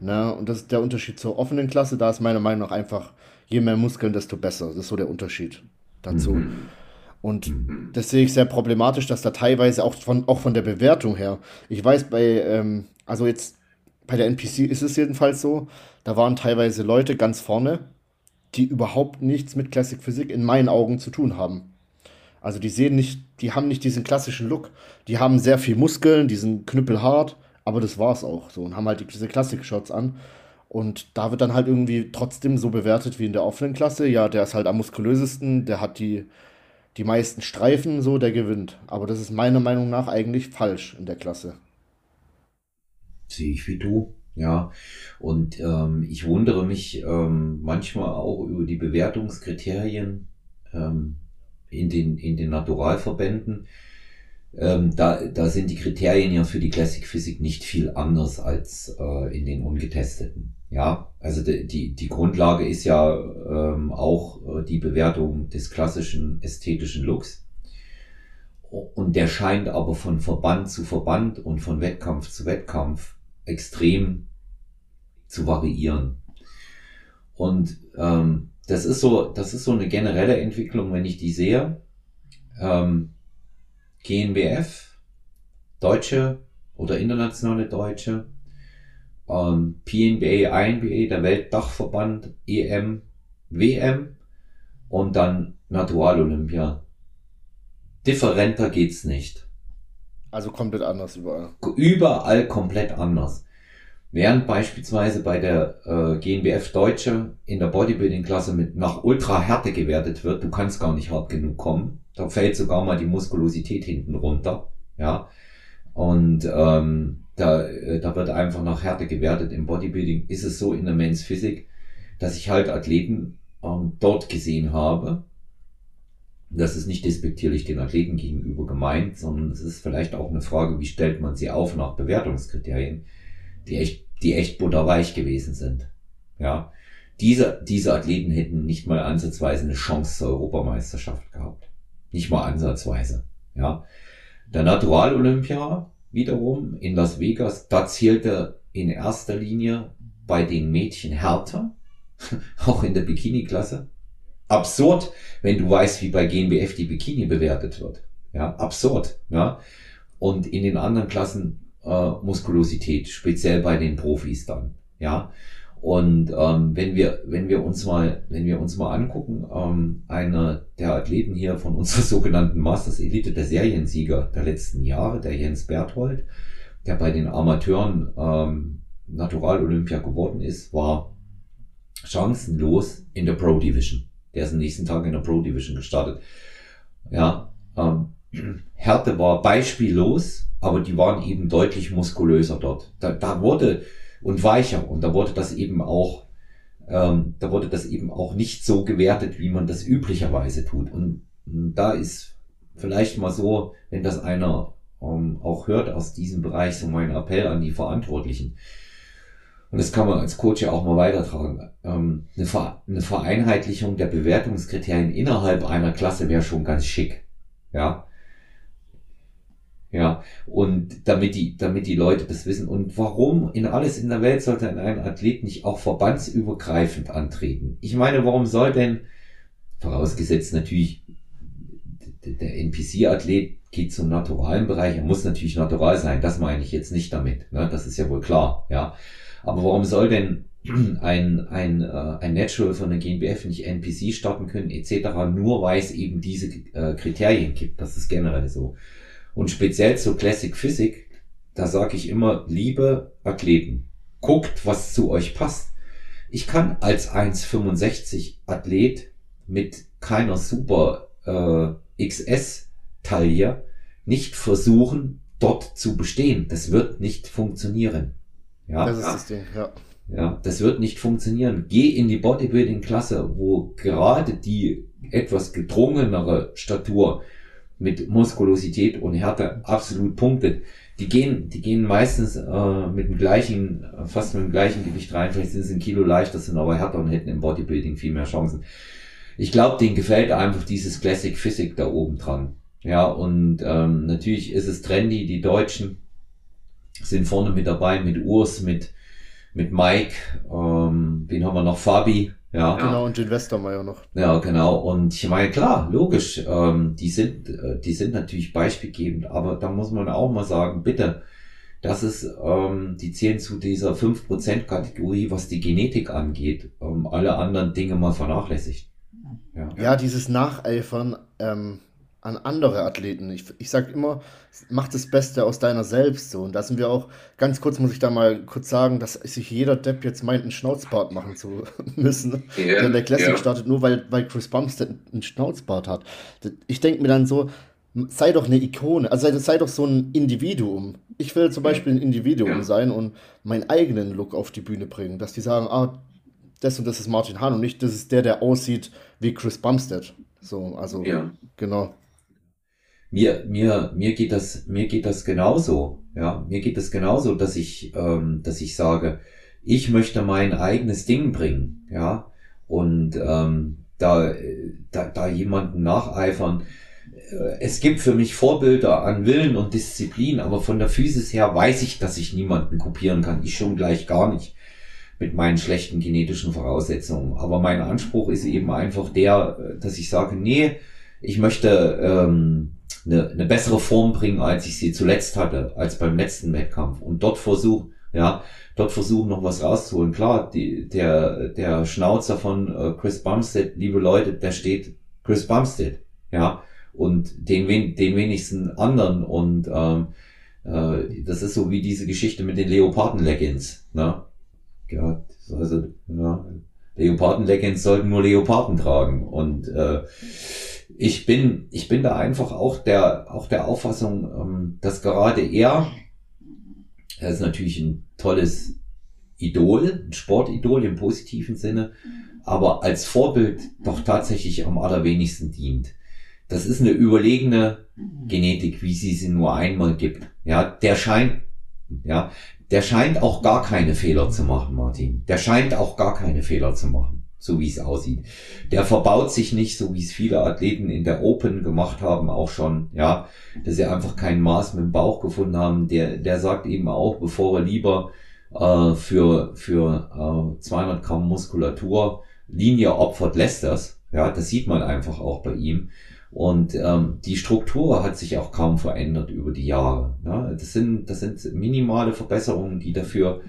[SPEAKER 2] Na, und das ist der Unterschied zur offenen Klasse. Da ist meiner Meinung nach einfach, je mehr Muskeln, desto besser. Das ist so der Unterschied dazu. Mhm. Und das sehe ich sehr problematisch, dass da teilweise auch von, auch von der Bewertung her, ich weiß bei, ähm, also jetzt bei der NPC ist es jedenfalls so, da waren teilweise Leute ganz vorne, die überhaupt nichts mit Classic Physik in meinen Augen zu tun haben. Also die sehen nicht, die haben nicht diesen klassischen Look. Die haben sehr viel Muskeln, die sind knüppelhart, aber das war's auch so und haben halt diese Classic-Shots an. Und da wird dann halt irgendwie trotzdem so bewertet wie in der offenen Klasse. Ja, der ist halt am muskulösesten, der hat die, die meisten Streifen, so, der gewinnt. Aber das ist meiner Meinung nach eigentlich falsch in der Klasse
[SPEAKER 1] sehe ich wie du. Ja, und ähm, ich wundere mich ähm, manchmal auch über die Bewertungskriterien ähm, in den, in den Naturalverbänden. Ähm, da, da sind die Kriterien ja für die Classic Physik nicht viel anders als äh, in den ungetesteten. Ja, also die, die, die Grundlage ist ja ähm, auch äh, die Bewertung des klassischen ästhetischen Looks. Und der scheint aber von Verband zu Verband und von Wettkampf zu Wettkampf extrem zu variieren. Und ähm, das ist so, das ist so eine generelle Entwicklung, wenn ich die sehe. Ähm, GNBF, Deutsche oder internationale Deutsche, ähm, PNBA, INBA, der Weltdachverband, EM, WM und dann Natural Olympia. Differenter geht's nicht.
[SPEAKER 2] Also komplett anders überall.
[SPEAKER 1] Überall komplett anders. Während beispielsweise bei der äh, GNBF Deutsche in der Bodybuilding-Klasse mit nach Ultra-Härte gewertet wird, du kannst gar nicht hart genug kommen. Da fällt sogar mal die Muskulosität hinten runter. Ja. Und ähm, da, äh, da wird einfach nach Härte gewertet. Im Bodybuilding ist es so in der Men's Physik, dass ich halt Athleten ähm, dort gesehen habe, das ist nicht despektierlich den Athleten gegenüber gemeint, sondern es ist vielleicht auch eine Frage, wie stellt man sie auf nach Bewertungskriterien, die echt, die echt butterweich gewesen sind. Ja. Diese, diese Athleten hätten nicht mal ansatzweise eine Chance zur Europameisterschaft gehabt. Nicht mal ansatzweise. Ja. Der Natural Olympia wiederum in Las Vegas, da zählte in erster Linie bei den Mädchen härter, auch in der Bikini-Klasse, absurd, wenn du weißt, wie bei GNBF die Bikini bewertet wird. Ja, absurd. Ja. Und in den anderen Klassen äh, Muskulosität, speziell bei den Profis dann. Ja. Und ähm, wenn wir, wenn wir uns mal, wenn wir uns mal angucken, ähm, einer der Athleten hier von unserer sogenannten Masters Elite, der Seriensieger der letzten Jahre, der Jens Berthold, der bei den Amateuren ähm, Natural Olympia geworden ist, war chancenlos in der Pro Division. Der ist am nächsten Tag in der Pro Division gestartet. Ja, ähm, Härte war beispiellos, aber die waren eben deutlich muskulöser dort. Da, da wurde und weicher und da wurde das eben auch, ähm, da wurde das eben auch nicht so gewertet, wie man das üblicherweise tut. Und, und da ist vielleicht mal so, wenn das einer ähm, auch hört aus diesem Bereich, so mein Appell an die Verantwortlichen. Und das kann man als Coach ja auch mal weitertragen, ähm, eine, Vereinheitlichung der Bewertungskriterien innerhalb einer Klasse wäre schon ganz schick. Ja. Ja, und damit die, damit die Leute das wissen. Und warum in alles in der Welt sollte ein Athlet nicht auch verbandsübergreifend antreten? Ich meine, warum soll denn, vorausgesetzt natürlich, der NPC-Athlet geht zum naturalen Bereich, er muss natürlich natural sein, das meine ich jetzt nicht damit, ne? das ist ja wohl klar, ja. Aber warum soll denn ein, ein, äh, ein Natural von der GmbF nicht NPC starten können, etc., nur weil es eben diese äh, Kriterien gibt. Das ist generell so. Und speziell zu Classic Physik, da sage ich immer, liebe Athleten, guckt, was zu euch passt. Ich kann als 1,65 Athlet mit keiner super äh, XS-Taille nicht versuchen, dort zu bestehen. Das wird nicht funktionieren. Ja?
[SPEAKER 2] Das ist das Ding, ja.
[SPEAKER 1] Ja, das wird nicht funktionieren. Geh in die Bodybuilding-Klasse, wo gerade die etwas gedrungenere Statur mit Muskulosität und Härte absolut punktet. Die gehen, die gehen meistens äh, mit dem gleichen, fast mit dem gleichen Gewicht rein. Vielleicht sind sie ein Kilo leichter, sind aber härter und hätten im Bodybuilding viel mehr Chancen. Ich glaube, denen gefällt einfach dieses Classic Physik da oben dran. Ja, und ähm, natürlich ist es trendy, die Deutschen sind vorne mit dabei, mit Urs, mit, mit Mike, ähm, wen haben wir noch? Fabi, ja.
[SPEAKER 2] Genau, und den Westermeier noch.
[SPEAKER 1] Ja, genau. Und ich meine, klar, logisch, ähm, die sind, äh, die sind natürlich beispielgebend, aber da muss man auch mal sagen, bitte, das ist, ähm, die zählen zu dieser 5%-Kategorie, was die Genetik angeht, ähm, alle anderen Dinge mal vernachlässigt.
[SPEAKER 2] Ja, ja dieses Nacheifern, ähm, an andere Athleten. Ich, ich sage immer, mach das Beste aus deiner selbst. So. Und da sind wir auch, ganz kurz muss ich da mal kurz sagen, dass sich jeder Depp jetzt meint, einen Schnauzbart machen zu müssen. Yeah, Denn der Classic yeah. startet nur, weil, weil Chris Bumstead einen Schnauzbart hat. Ich denke mir dann so, sei doch eine Ikone, also sei, sei, doch so ein Individuum. Ich will zum Beispiel ein Individuum ja. sein und meinen eigenen Look auf die Bühne bringen, dass die sagen, ah, das und das ist Martin Hahn und nicht, das ist der, der aussieht wie Chris Bumstead. So, also, ja. genau
[SPEAKER 1] mir, mir, mir geht das, mir geht das genauso. Ja, mir geht das genauso, dass ich, ähm, dass ich sage, ich möchte mein eigenes Ding bringen. Ja, und ähm, da, da, da jemanden nacheifern. Äh, es gibt für mich Vorbilder an Willen und Disziplin, aber von der Physis her weiß ich, dass ich niemanden kopieren kann. Ich schon gleich gar nicht mit meinen schlechten genetischen Voraussetzungen. Aber mein Anspruch ist eben einfach der, äh, dass ich sage, nee, ich möchte ähm, eine, eine bessere Form bringen, als ich sie zuletzt hatte, als beim letzten Wettkampf. Und dort versuchen, ja, dort versuchen noch was rauszuholen. Klar, die, der, der Schnauzer von äh, Chris Bumstead, liebe Leute, der steht Chris Bumstead, ja, und den, den wenigsten anderen und ähm, äh, das ist so wie diese Geschichte mit den Leoparden-Leggings, ne? Ja, also, ja, Leoparden-Leggings sollten nur Leoparden tragen und äh, ich bin, ich bin da einfach auch der, auch der Auffassung, ähm, dass gerade er, er ist natürlich ein tolles Idol, ein Sportidol im positiven Sinne, aber als Vorbild doch tatsächlich am allerwenigsten dient. Das ist eine überlegene Genetik, wie sie sie nur einmal gibt. Ja, der scheint, ja, der scheint auch gar keine Fehler zu machen, Martin. Der scheint auch gar keine Fehler zu machen so wie es aussieht. Der verbaut sich nicht, so wie es viele Athleten in der Open gemacht haben, auch schon, ja, dass sie einfach kein Maß mit dem Bauch gefunden haben. Der, der sagt eben auch, bevor er lieber äh, für, für äh, 200 Gramm Muskulatur Linie opfert, lässt das. Ja, das sieht man einfach auch bei ihm. Und ähm, die Struktur hat sich auch kaum verändert über die Jahre. Ne? Das, sind, das sind minimale Verbesserungen, die dafür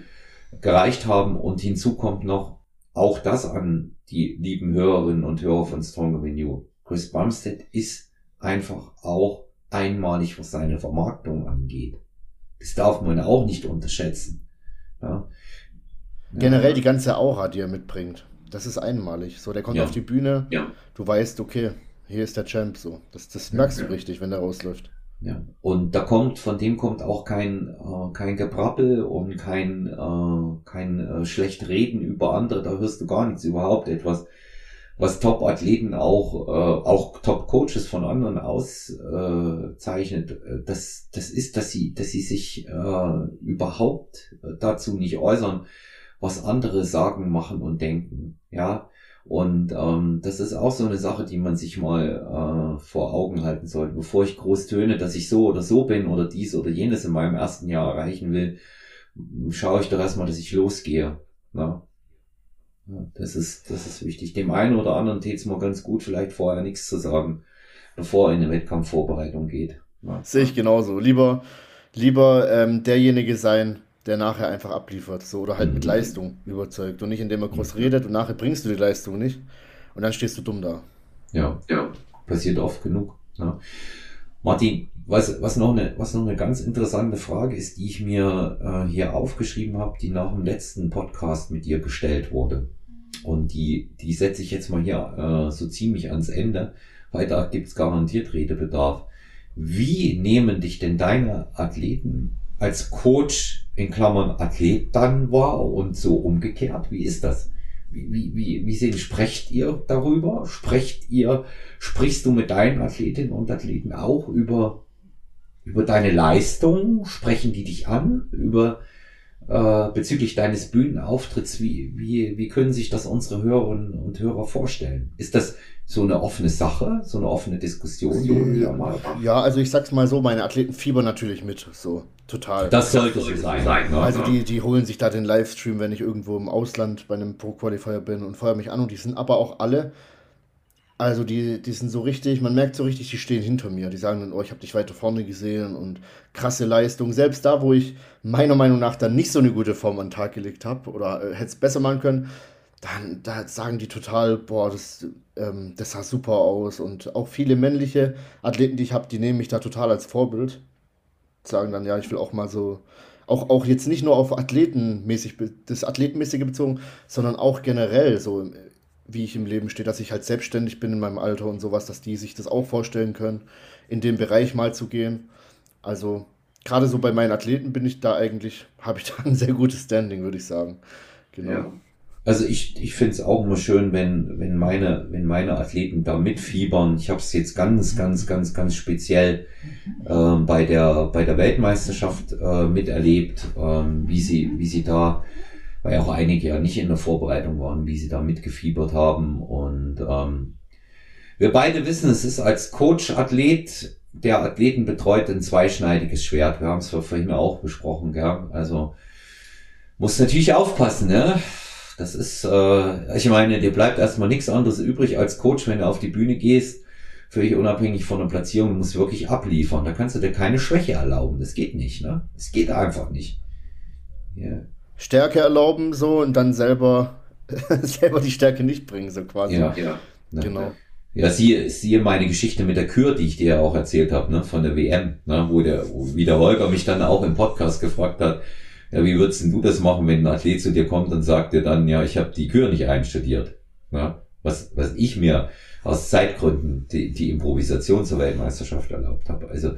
[SPEAKER 1] gereicht haben. Und hinzu kommt noch, auch das an die lieben Hörerinnen und Hörer von Stronger You. Chris Bumstead ist einfach auch einmalig, was seine Vermarktung angeht. Das darf man auch nicht unterschätzen. Ja.
[SPEAKER 2] Generell die ganze Aura, die er mitbringt. Das ist einmalig. So, der kommt ja. auf die Bühne, ja. du weißt, okay, hier ist der Champ so. Das, das merkst du richtig, wenn der rausläuft.
[SPEAKER 1] Ja. Und da kommt, von dem kommt auch kein, äh, kein Gebrabbel und kein, äh, kein äh, schlecht Reden über andere, da hörst du gar nichts, überhaupt etwas, was Top-Athleten auch, äh, auch Top-Coaches von anderen auszeichnet. Äh, das, das ist, dass sie, dass sie sich äh, überhaupt dazu nicht äußern. was andere sagen, machen und denken. Ja, und ähm, das ist auch so eine Sache, die man sich mal äh, vor Augen halten sollte. Bevor ich groß töne, dass ich so oder so bin oder dies oder jenes in meinem ersten Jahr erreichen will, schaue ich doch erstmal, dass ich losgehe. Ja. Das ist, das ist wichtig. Dem einen oder anderen täte es mal ganz gut, vielleicht vorher nichts zu sagen, bevor er in eine Wettkampfvorbereitung geht.
[SPEAKER 2] Ja. Sehe ich genauso. Lieber, lieber ähm, derjenige sein, der nachher einfach abliefert, so oder halt mhm. mit Leistung überzeugt und nicht indem er groß mhm. redet und nachher bringst du die Leistung nicht und dann stehst du dumm da.
[SPEAKER 1] Ja, ja, passiert oft genug. Ja. Martin, was, was, noch eine, was noch eine ganz interessante Frage ist, die ich mir äh, hier aufgeschrieben habe, die nach dem letzten Podcast mit dir gestellt wurde. Und die, die setze ich jetzt mal hier äh, so ziemlich ans Ende, weil da gibt's garantiert Redebedarf. Wie nehmen dich denn deine Athleten als Coach in Klammern Athlet dann wahr und so umgekehrt? Wie ist das? Wie, wie, wie, wie sehen, sprecht ihr darüber? Sprecht ihr, sprichst du mit deinen Athletinnen und Athleten auch über, über deine Leistung? Sprechen die dich an? Über, äh, bezüglich deines Bühnenauftritts? Wie, wie, wie können sich das unsere Hörerinnen und Hörer vorstellen? Ist das so eine offene Sache, so eine offene Diskussion?
[SPEAKER 2] Ja, ja, also ich sag's mal so, meine Athleten fiebern natürlich mit, so total.
[SPEAKER 1] Das sollte so sein.
[SPEAKER 2] Ne? Also die, die holen sich da den Livestream, wenn ich irgendwo im Ausland bei einem Pro Qualifier bin und feuern mich an und die sind aber auch alle, also die, die sind so richtig, man merkt so richtig, die stehen hinter mir. Die sagen dann, oh, ich habe dich weiter vorne gesehen und krasse Leistung. Selbst da, wo ich meiner Meinung nach dann nicht so eine gute Form an den Tag gelegt habe oder äh, hätte es besser machen können, dann da sagen die total, boah, das, ähm, das sah super aus. Und auch viele männliche Athleten, die ich habe, die nehmen mich da total als Vorbild. Sagen dann, ja, ich will auch mal so, auch, auch jetzt nicht nur auf Athletenmäßig, das Athletenmäßige bezogen, sondern auch generell so, wie ich im Leben stehe, dass ich halt selbstständig bin in meinem Alter und sowas, dass die sich das auch vorstellen können, in dem Bereich mal zu gehen. Also gerade so bei meinen Athleten bin ich da eigentlich, habe ich da ein sehr gutes Standing, würde ich sagen.
[SPEAKER 1] Genau. Ja. Also ich, ich finde es auch immer schön, wenn, wenn, meine, wenn meine Athleten da mitfiebern. Ich habe es jetzt ganz, ganz, ganz, ganz speziell äh, bei, der, bei der Weltmeisterschaft äh, miterlebt, äh, wie, sie, wie sie da, weil auch einige ja nicht in der Vorbereitung waren, wie sie da mitgefiebert haben. Und ähm, wir beide wissen, es ist als Coach-Athlet, der Athleten betreut, ein zweischneidiges Schwert. Wir haben es vorhin auch besprochen, gell? Also muss natürlich aufpassen, ne? Das ist, äh, ich meine, dir bleibt erstmal nichts anderes übrig als Coach, wenn du auf die Bühne gehst, völlig unabhängig von der Platzierung, du musst wirklich abliefern. Da kannst du dir keine Schwäche erlauben. Das geht nicht, ne? Es geht einfach nicht.
[SPEAKER 2] Yeah. Stärke erlauben so und dann selber, selber die Stärke nicht bringen, so quasi.
[SPEAKER 1] Ja, ja. Genau. Ja, siehe, siehe meine Geschichte mit der Kür, die ich dir ja auch erzählt habe, ne, von der WM, ne, wo der, wo, wie der Holger mich dann auch im Podcast gefragt hat, ja, wie würdest denn du das machen, wenn ein Athlet zu dir kommt und sagt dir dann, ja, ich habe die Kür nicht einstudiert. Ja, was, was ich mir aus Zeitgründen die, die Improvisation zur Weltmeisterschaft erlaubt habe. Also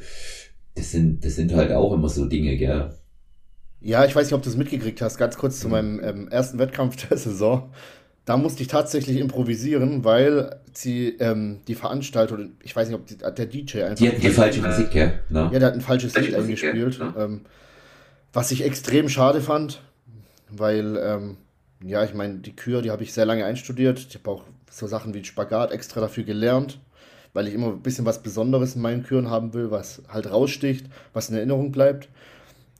[SPEAKER 1] das sind, das sind halt auch immer so Dinge, gell.
[SPEAKER 2] Ja, ich weiß nicht, ob du es mitgekriegt hast, ganz kurz zu mhm. meinem ähm, ersten Wettkampf der Saison. Da musste ich tatsächlich improvisieren, weil sie ähm, die Veranstalter, ich weiß nicht, ob die, der DJ
[SPEAKER 1] einfach. Die hatten die falsche Musik, ja.
[SPEAKER 2] Ja, der hat ein falsches Lied eingespielt. Ja, ähm, was ich extrem schade fand, weil, ähm, ja, ich meine, die Kür, die habe ich sehr lange einstudiert. Ich habe auch so Sachen wie Spagat extra dafür gelernt, weil ich immer ein bisschen was Besonderes in meinen Küren haben will, was halt raussticht, was in Erinnerung bleibt.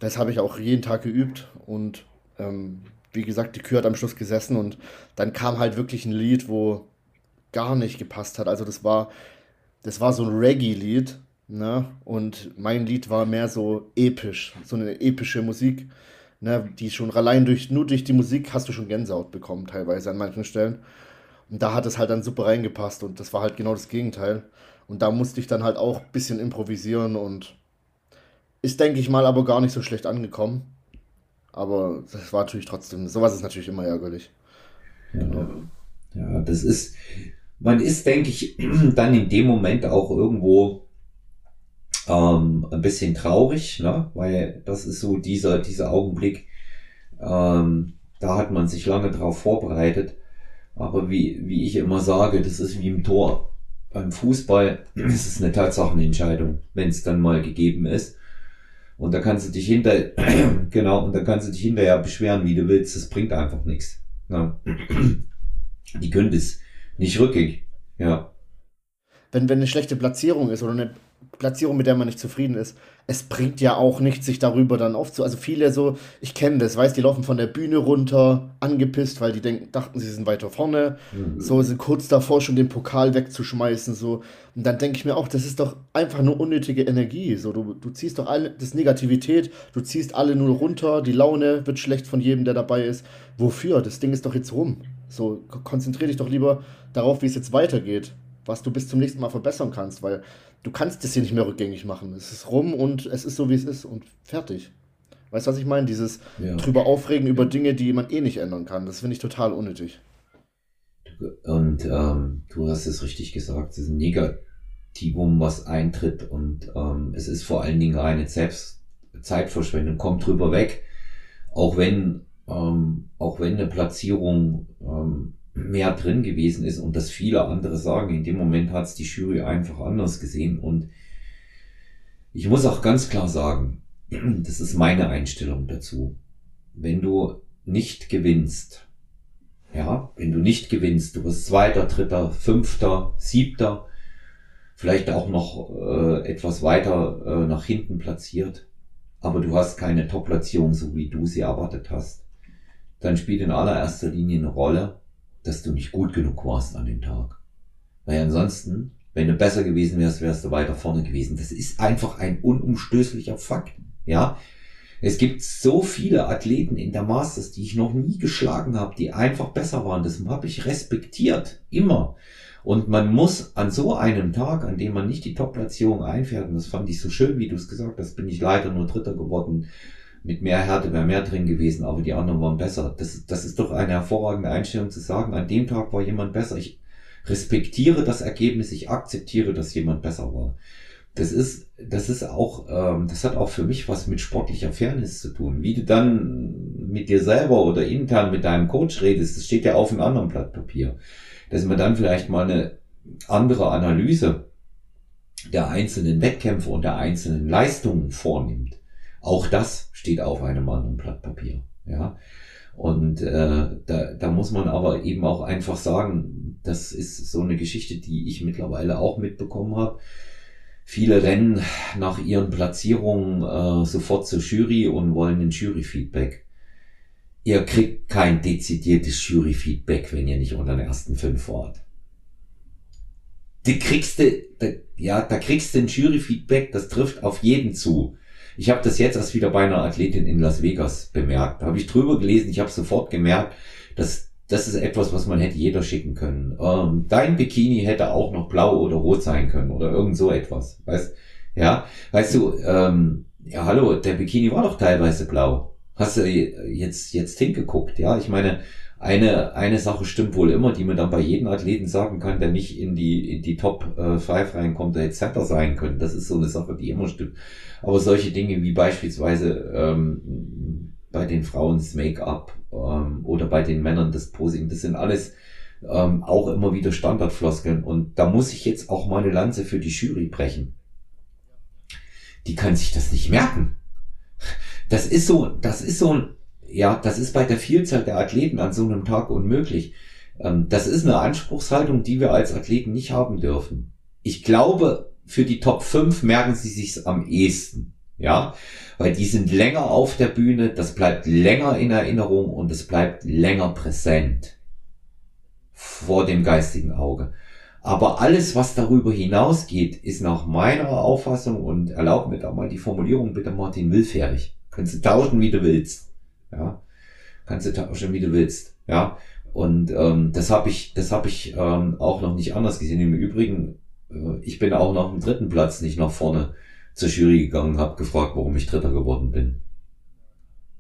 [SPEAKER 2] Das habe ich auch jeden Tag geübt und ähm, wie gesagt, die Kür hat am Schluss gesessen und dann kam halt wirklich ein Lied, wo gar nicht gepasst hat. Also das war, das war so ein Reggae-Lied Ne? Und mein Lied war mehr so episch, so eine epische Musik, ne? die schon allein durch, nur durch die Musik hast du schon Gänsehaut bekommen, teilweise an manchen Stellen. Und da hat es halt dann super reingepasst und das war halt genau das Gegenteil. Und da musste ich dann halt auch ein bisschen improvisieren und ist, denke ich mal, aber gar nicht so schlecht angekommen. Aber das war natürlich trotzdem, sowas ist natürlich immer ärgerlich.
[SPEAKER 1] Ja, genau. ja das ist, man ist, denke ich, dann in dem Moment auch irgendwo ähm, ein bisschen traurig, ne? weil das ist so dieser, dieser Augenblick, ähm, da hat man sich lange drauf vorbereitet. Aber wie, wie ich immer sage, das ist wie im Tor. Beim Fußball ist es eine Tatsachenentscheidung, wenn es dann mal gegeben ist. Und da kannst du dich hinter, genau, und da kannst du dich hinterher beschweren, wie du willst. Das bringt einfach nichts. Ja. Die können das nicht rückgängig. Ja.
[SPEAKER 2] Wenn, wenn eine schlechte Platzierung ist oder eine Platzierung, mit der man nicht zufrieden ist, es bringt ja auch nichts, sich darüber dann aufzu. Also viele so, ich kenne das, weißt, die laufen von der Bühne runter, angepisst, weil die denken, dachten, sie sind weiter vorne, mhm. so sind kurz davor schon den Pokal wegzuschmeißen, so. Und dann denke ich mir auch, das ist doch einfach nur unnötige Energie. So, du, du ziehst doch alle das Negativität, du ziehst alle nur runter, die Laune wird schlecht von jedem, der dabei ist. Wofür? Das Ding ist doch jetzt rum. So, konzentriere dich doch lieber darauf, wie es jetzt weitergeht, was du bis zum nächsten Mal verbessern kannst, weil du kannst das hier nicht mehr rückgängig machen. Es ist rum und es ist so, wie es ist und fertig. Weißt du, was ich meine? Dieses ja. drüber aufregen über Dinge, die man eh nicht ändern kann. Das finde ich total unnötig.
[SPEAKER 1] Und ähm, du hast es richtig gesagt, es ist ein Negativum, was eintritt und ähm, es ist vor allen Dingen reine Selbst Zeitverschwendung. Kommt drüber weg, auch wenn ähm, auch wenn eine Platzierung ähm, mehr drin gewesen ist und das viele andere sagen, in dem Moment hat es die Jury einfach anders gesehen und ich muss auch ganz klar sagen, das ist meine Einstellung dazu. Wenn du nicht gewinnst, ja, wenn du nicht gewinnst, du bist Zweiter, Dritter, Fünfter, Siebter, vielleicht auch noch äh, etwas weiter äh, nach hinten platziert, aber du hast keine Top-Platzierung, so wie du sie erwartet hast, dann spielt in allererster Linie eine Rolle, dass du nicht gut genug warst an dem Tag. Weil ansonsten, wenn du besser gewesen wärst, wärst du weiter vorne gewesen. Das ist einfach ein unumstößlicher Fakt. Ja, es gibt so viele Athleten in der Masters, die ich noch nie geschlagen habe, die einfach besser waren. Das habe ich respektiert. Immer. Und man muss an so einem Tag, an dem man nicht die Top-Platzierung einfährt, und das fand ich so schön, wie du es gesagt hast, bin ich leider nur Dritter geworden, mit mehr Härte wäre mehr drin gewesen, aber die anderen waren besser. Das, das ist doch eine hervorragende Einstellung zu sagen, an dem Tag war jemand besser. Ich respektiere das Ergebnis, ich akzeptiere, dass jemand besser war. Das ist, das ist auch, ähm, das hat auch für mich was mit sportlicher Fairness zu tun. Wie du dann mit dir selber oder intern mit deinem Coach redest, das steht ja auf einem anderen Blatt Papier. Dass man dann vielleicht mal eine andere Analyse der einzelnen Wettkämpfe und der einzelnen Leistungen vornimmt. Auch das steht auf einem anderen Blatt Papier. Ja. Und äh, da, da muss man aber eben auch einfach sagen, das ist so eine Geschichte, die ich mittlerweile auch mitbekommen habe. Viele rennen nach ihren Platzierungen äh, sofort zur Jury und wollen ein Jury-Feedback. Ihr kriegt kein dezidiertes Jury-Feedback, wenn ihr nicht unter den ersten fünf wart. Die kriegst du, da, ja, da kriegst du ein Jury-Feedback, das trifft auf jeden zu. Ich habe das jetzt erst wieder bei einer Athletin in Las Vegas bemerkt. Da habe ich drüber gelesen, ich habe sofort gemerkt, dass das ist etwas, was man hätte jeder schicken können. Ähm, dein Bikini hätte auch noch blau oder rot sein können oder irgend so etwas. Weißt, ja, weißt du, ähm, ja, hallo, der Bikini war doch teilweise blau. Hast du jetzt, jetzt hingeguckt, ja? Ich meine, eine, eine Sache stimmt wohl immer, die man dann bei jedem Athleten sagen kann, der nicht in die, in die Top 5 äh, reinkommt, der jetzt Center sein können. Das ist so eine Sache, die immer stimmt. Aber solche Dinge wie beispielsweise ähm, bei den Frauen das Make-up ähm, oder bei den Männern das Posing, das sind alles ähm, auch immer wieder Standardfloskeln. Und da muss ich jetzt auch mal eine Lanze für die Jury brechen. Die kann sich das nicht merken. Das ist so, das ist so ein ja, das ist bei der Vielzahl der Athleten an so einem Tag unmöglich. Ähm, das ist eine Anspruchshaltung, die wir als Athleten nicht haben dürfen. Ich glaube, für die Top 5 merken sie sich's am ehesten. Ja, weil die sind länger auf der Bühne, das bleibt länger in Erinnerung und es bleibt länger präsent vor dem geistigen Auge. Aber alles, was darüber hinausgeht, ist nach meiner Auffassung und erlaub mir da mal die Formulierung bitte Martin willfährig. Kannst du tauschen, wie du willst. Ja, kannst du tauschen, wie du willst. Ja, und ähm, das habe ich, das habe ich ähm, auch noch nicht anders gesehen. Im Übrigen, äh, ich bin auch nach dem dritten Platz nicht nach vorne zur Jury gegangen, habe gefragt, warum ich Dritter geworden bin.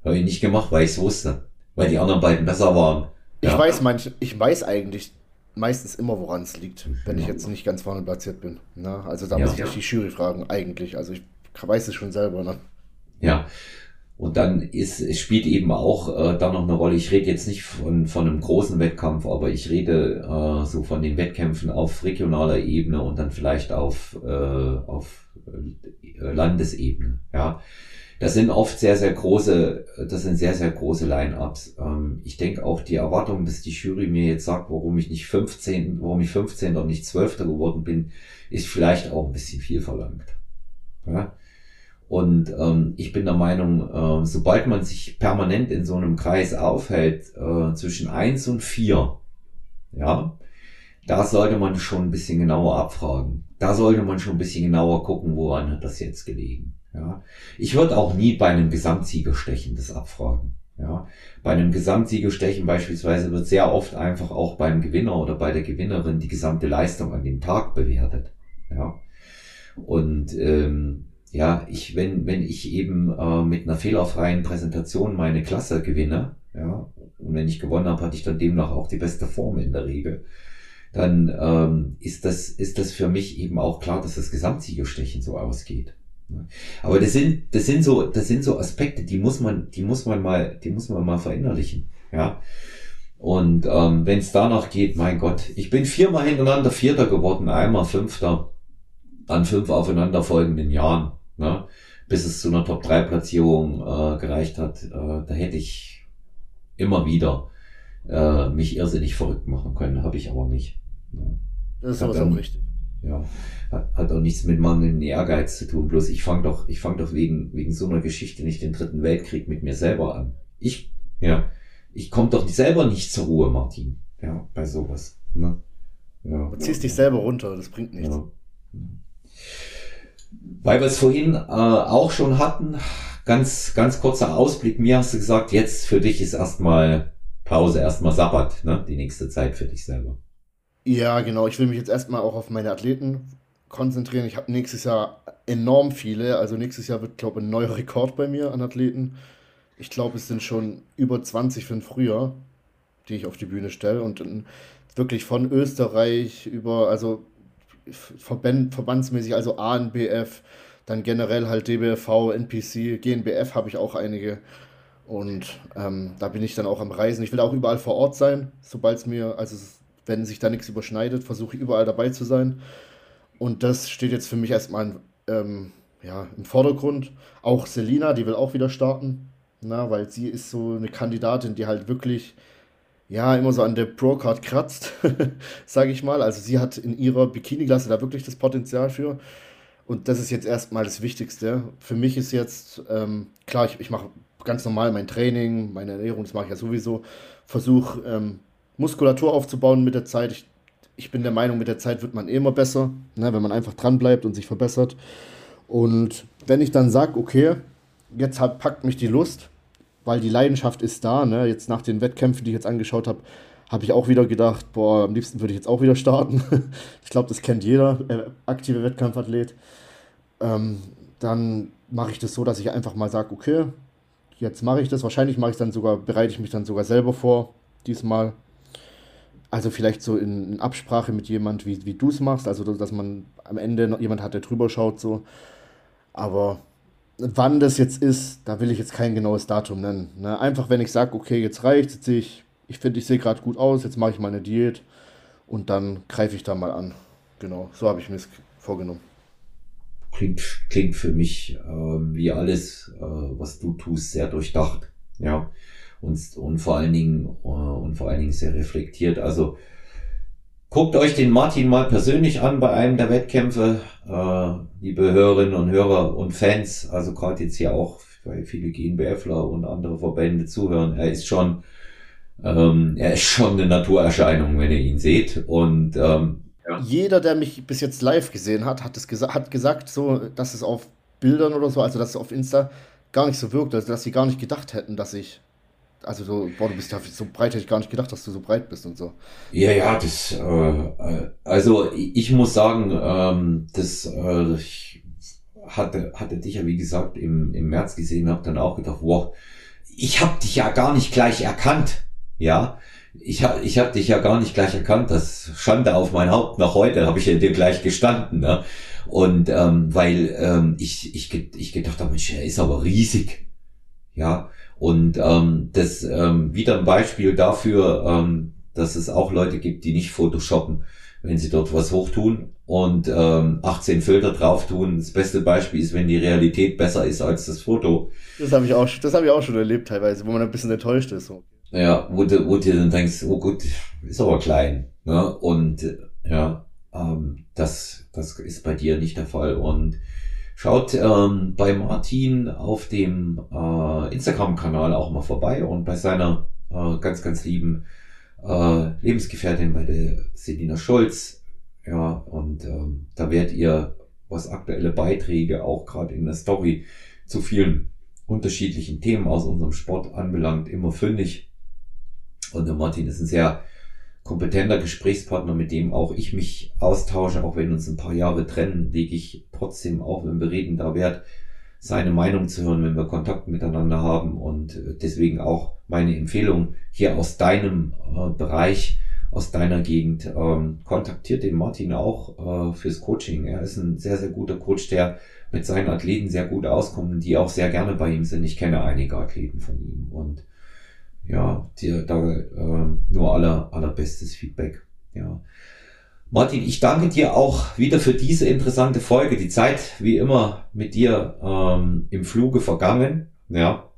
[SPEAKER 1] Habe ich nicht gemacht, weil ich es wusste, weil die anderen beiden besser waren.
[SPEAKER 2] Ja. Ich weiß manch, ich weiß eigentlich meistens immer, woran es liegt, wenn ich jetzt nicht ganz vorne platziert bin. Na, also da ja. muss ich die Jury fragen, eigentlich. Also ich weiß es schon selber. Ne?
[SPEAKER 1] Ja, und dann ist, spielt eben auch äh, da noch eine Rolle. Ich rede jetzt nicht von, von einem großen Wettkampf, aber ich rede äh, so von den Wettkämpfen auf regionaler Ebene und dann vielleicht auf, äh, auf äh, Landesebene. Ja, Das sind oft sehr, sehr große, das sind sehr, sehr große Line-Ups. Ähm, ich denke auch die Erwartung, dass die Jury mir jetzt sagt, warum ich nicht 15, warum ich 15 oder nicht 12. geworden bin, ist vielleicht auch ein bisschen viel verlangt. Ja? Und ähm, ich bin der Meinung, äh, sobald man sich permanent in so einem Kreis aufhält, äh, zwischen eins und vier, ja, da sollte man schon ein bisschen genauer abfragen. Da sollte man schon ein bisschen genauer gucken, woran hat das jetzt gelegen. Ja. Ich würde auch nie bei einem Gesamtsiegerstechen das abfragen. Ja. Bei einem Gesamtsiegerstechen beispielsweise wird sehr oft einfach auch beim Gewinner oder bei der Gewinnerin die gesamte Leistung an dem Tag bewertet. Ja. Und ähm, ja, ich, wenn, wenn ich eben äh, mit einer fehlerfreien Präsentation meine Klasse gewinne, ja, und wenn ich gewonnen habe, hatte ich dann demnach auch die beste Form in der Regel, dann ähm, ist, das, ist das für mich eben auch klar, dass das Gesamtsiegerstechen so ausgeht. Aber das sind, das sind so, das sind so Aspekte, die muss man, die muss man mal, die muss man mal verinnerlichen, ja. Und ähm, wenn es danach geht, mein Gott, ich bin viermal hintereinander Vierter geworden, einmal Fünfter an fünf aufeinanderfolgenden Jahren ne? bis es zu einer Top-3-Platzierung äh, gereicht hat. Äh, da hätte ich immer wieder äh, mich irrsinnig verrückt machen können, habe ich aber nicht.
[SPEAKER 2] Ne? Das ist aber auch richtig.
[SPEAKER 1] Ja, hat, hat auch nichts mit mangelndem Ehrgeiz zu tun. Bloß ich fange doch, ich fange doch wegen, wegen so einer Geschichte nicht den dritten Weltkrieg mit mir selber an. Ich, ja, ich komme doch selber nicht zur Ruhe, Martin. Ja, bei sowas. Ne?
[SPEAKER 2] Ja. Du ziehst dich selber runter, das bringt nichts. Ja.
[SPEAKER 1] Weil wir es vorhin äh, auch schon hatten, ganz, ganz kurzer Ausblick. Mir hast du gesagt, jetzt für dich ist erstmal Pause, erstmal Sabbat, ne? Die nächste Zeit für dich selber.
[SPEAKER 2] Ja, genau. Ich will mich jetzt erstmal auch auf meine Athleten konzentrieren. Ich habe nächstes Jahr enorm viele. Also nächstes Jahr wird, glaube ich, ein neuer Rekord bei mir an Athleten. Ich glaube, es sind schon über 20 für ein Frühjahr, die ich auf die Bühne stelle. Und wirklich von Österreich über, also Verband, verbandsmäßig, also ANBF, dann generell halt DBFV, NPC, GNBF habe ich auch einige. Und ähm, da bin ich dann auch am Reisen. Ich will auch überall vor Ort sein, sobald es mir, also wenn sich da nichts überschneidet, versuche ich überall dabei zu sein. Und das steht jetzt für mich erstmal ähm, ja, im Vordergrund. Auch Selina, die will auch wieder starten, na, weil sie ist so eine Kandidatin, die halt wirklich ja, immer so an der Pro-Card kratzt, sage ich mal. Also sie hat in ihrer Bikini-Klasse da wirklich das Potenzial für. Und das ist jetzt erstmal das Wichtigste. Für mich ist jetzt, ähm, klar, ich, ich mache ganz normal mein Training, meine Ernährung, das mache ich ja sowieso. Versuche ähm, Muskulatur aufzubauen mit der Zeit. Ich, ich bin der Meinung, mit der Zeit wird man immer besser, ne, wenn man einfach dran bleibt und sich verbessert. Und wenn ich dann sage, okay, jetzt hat, packt mich die Lust, weil die Leidenschaft ist da. Ne? Jetzt nach den Wettkämpfen, die ich jetzt angeschaut habe, habe ich auch wieder gedacht, boah, am liebsten würde ich jetzt auch wieder starten. ich glaube, das kennt jeder äh, aktive Wettkampfathlet. Ähm, dann mache ich das so, dass ich einfach mal sage, okay, jetzt mache ich das. Wahrscheinlich mache ich dann sogar, bereite ich mich dann sogar selber vor, diesmal. Also vielleicht so in, in Absprache mit jemand, wie, wie du es machst, also dass man am Ende noch jemand hat, der drüber schaut, so. Aber wann das jetzt ist, da will ich jetzt kein genaues Datum nennen. Ne? Einfach, wenn ich sage, okay, jetzt reicht jetzt sehe ich, ich finde, ich sehe gerade gut aus, jetzt mache ich mal eine Diät und dann greife ich da mal an. Genau, so habe ich mir es vorgenommen.
[SPEAKER 1] Klingt, klingt für mich äh, wie alles, äh, was du tust, sehr durchdacht. Ja. Und, und vor allen Dingen, äh, und vor allen Dingen sehr reflektiert. Also, Guckt euch den Martin mal persönlich an bei einem der Wettkämpfe, äh, liebe Hörerinnen und Hörer und Fans, also gerade jetzt hier auch, weil viele GNBFler und andere Verbände zuhören, er ist schon, ähm, er ist schon eine Naturerscheinung, wenn ihr ihn seht. Und ähm,
[SPEAKER 2] ja. jeder, der mich bis jetzt live gesehen hat, hat es gesa hat gesagt, so, dass es auf Bildern oder so, also dass es auf Insta gar nicht so wirkt, also dass sie gar nicht gedacht hätten, dass ich also so, boah, du bist ja so breit, hätte ich gar nicht gedacht, dass du so breit bist und so.
[SPEAKER 1] Ja, ja, das, äh, also ich muss sagen, ähm, das, äh, ich hatte, hatte dich ja wie gesagt im, im März gesehen, habe dann auch gedacht, wow, ich habe dich ja gar nicht gleich erkannt, ja. Ich habe ich hab dich ja gar nicht gleich erkannt, das Schande auf mein Haupt nach heute, habe ich ja dir gleich gestanden, ne? Und ähm, weil ähm, ich, ich, ich gedacht habe, Mensch, er ist aber riesig, ja. Und ähm, das ähm, wieder ein Beispiel dafür, ähm, dass es auch Leute gibt, die nicht Photoshoppen. wenn sie dort was hochtun und ähm, 18 Filter drauf tun. Das beste Beispiel ist, wenn die Realität besser ist als das Foto.
[SPEAKER 2] Das habe ich auch, das habe ich auch schon erlebt teilweise, wo man ein bisschen enttäuscht ist. So.
[SPEAKER 1] Ja, wo du, wo du dann denkst, oh gut, ist aber klein. Ne? Und ja, ähm, das, das ist bei dir nicht der Fall. Und schaut ähm, bei Martin auf dem äh, Instagram-Kanal auch mal vorbei und bei seiner äh, ganz, ganz lieben äh, Lebensgefährtin, bei der Selina Scholz. Ja, und ähm, da werdet ihr, was aktuelle Beiträge auch gerade in der Story zu vielen unterschiedlichen Themen aus unserem Sport anbelangt, immer fündig. Und der Martin ist ein sehr kompetenter Gesprächspartner, mit dem auch ich mich austausche, auch wenn uns ein paar Jahre trennen, lege ich trotzdem auch, wenn wir reden, da Wert, seine Meinung zu hören, wenn wir Kontakt miteinander haben und äh, deswegen auch meine Empfehlung hier aus deinem äh, Bereich, aus deiner Gegend, ähm, kontaktiert den Martin auch äh, fürs Coaching. Er ist ein sehr, sehr guter Coach, der mit seinen Athleten sehr gut auskommt, die auch sehr gerne bei ihm sind. Ich kenne einige Athleten von ihm und ja, dir da äh, nur aller, allerbestes Feedback. Ja. Martin, ich danke dir auch wieder für diese interessante Folge. Die Zeit, wie immer, mit dir ähm, im Fluge vergangen. Ja.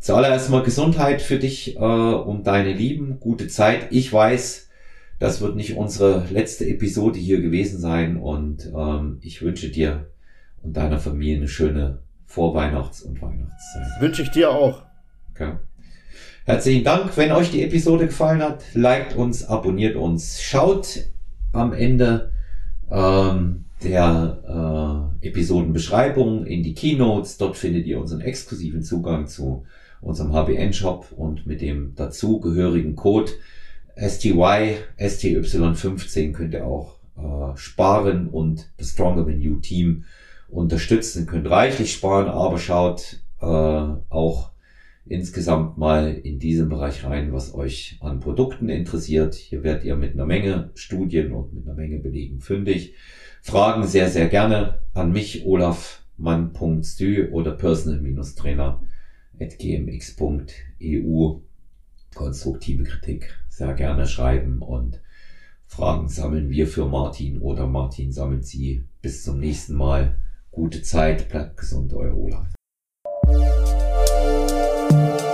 [SPEAKER 1] Zuallererst mal Gesundheit für dich äh, und deine Lieben. Gute Zeit. Ich weiß, das wird nicht unsere letzte Episode hier gewesen sein und ähm, ich wünsche dir und deiner Familie eine schöne Vorweihnachts- und Weihnachtszeit.
[SPEAKER 2] Wünsche ich dir auch.
[SPEAKER 1] Okay. Herzlichen Dank. Wenn euch die Episode gefallen hat, liked uns, abonniert uns, schaut am Ende ähm, der äh, Episodenbeschreibung in die Keynotes. Dort findet ihr unseren exklusiven Zugang zu unserem HBN-Shop und mit dem dazugehörigen Code STY, STY15 könnt ihr auch äh, sparen und das Stronger Than You Team unterstützen. Könnt reichlich sparen, aber schaut äh, auch insgesamt mal in diesem Bereich rein, was euch an Produkten interessiert. Hier werdet ihr mit einer Menge Studien und mit einer Menge Belegen fündig. Fragen sehr, sehr gerne an mich, olafmann.stü oder personal-trainer.gmx.eu. Konstruktive Kritik sehr gerne schreiben und Fragen sammeln wir für Martin oder Martin sammelt sie. Bis zum nächsten Mal. Gute Zeit, bleibt gesund, euer Olaf. Thank you.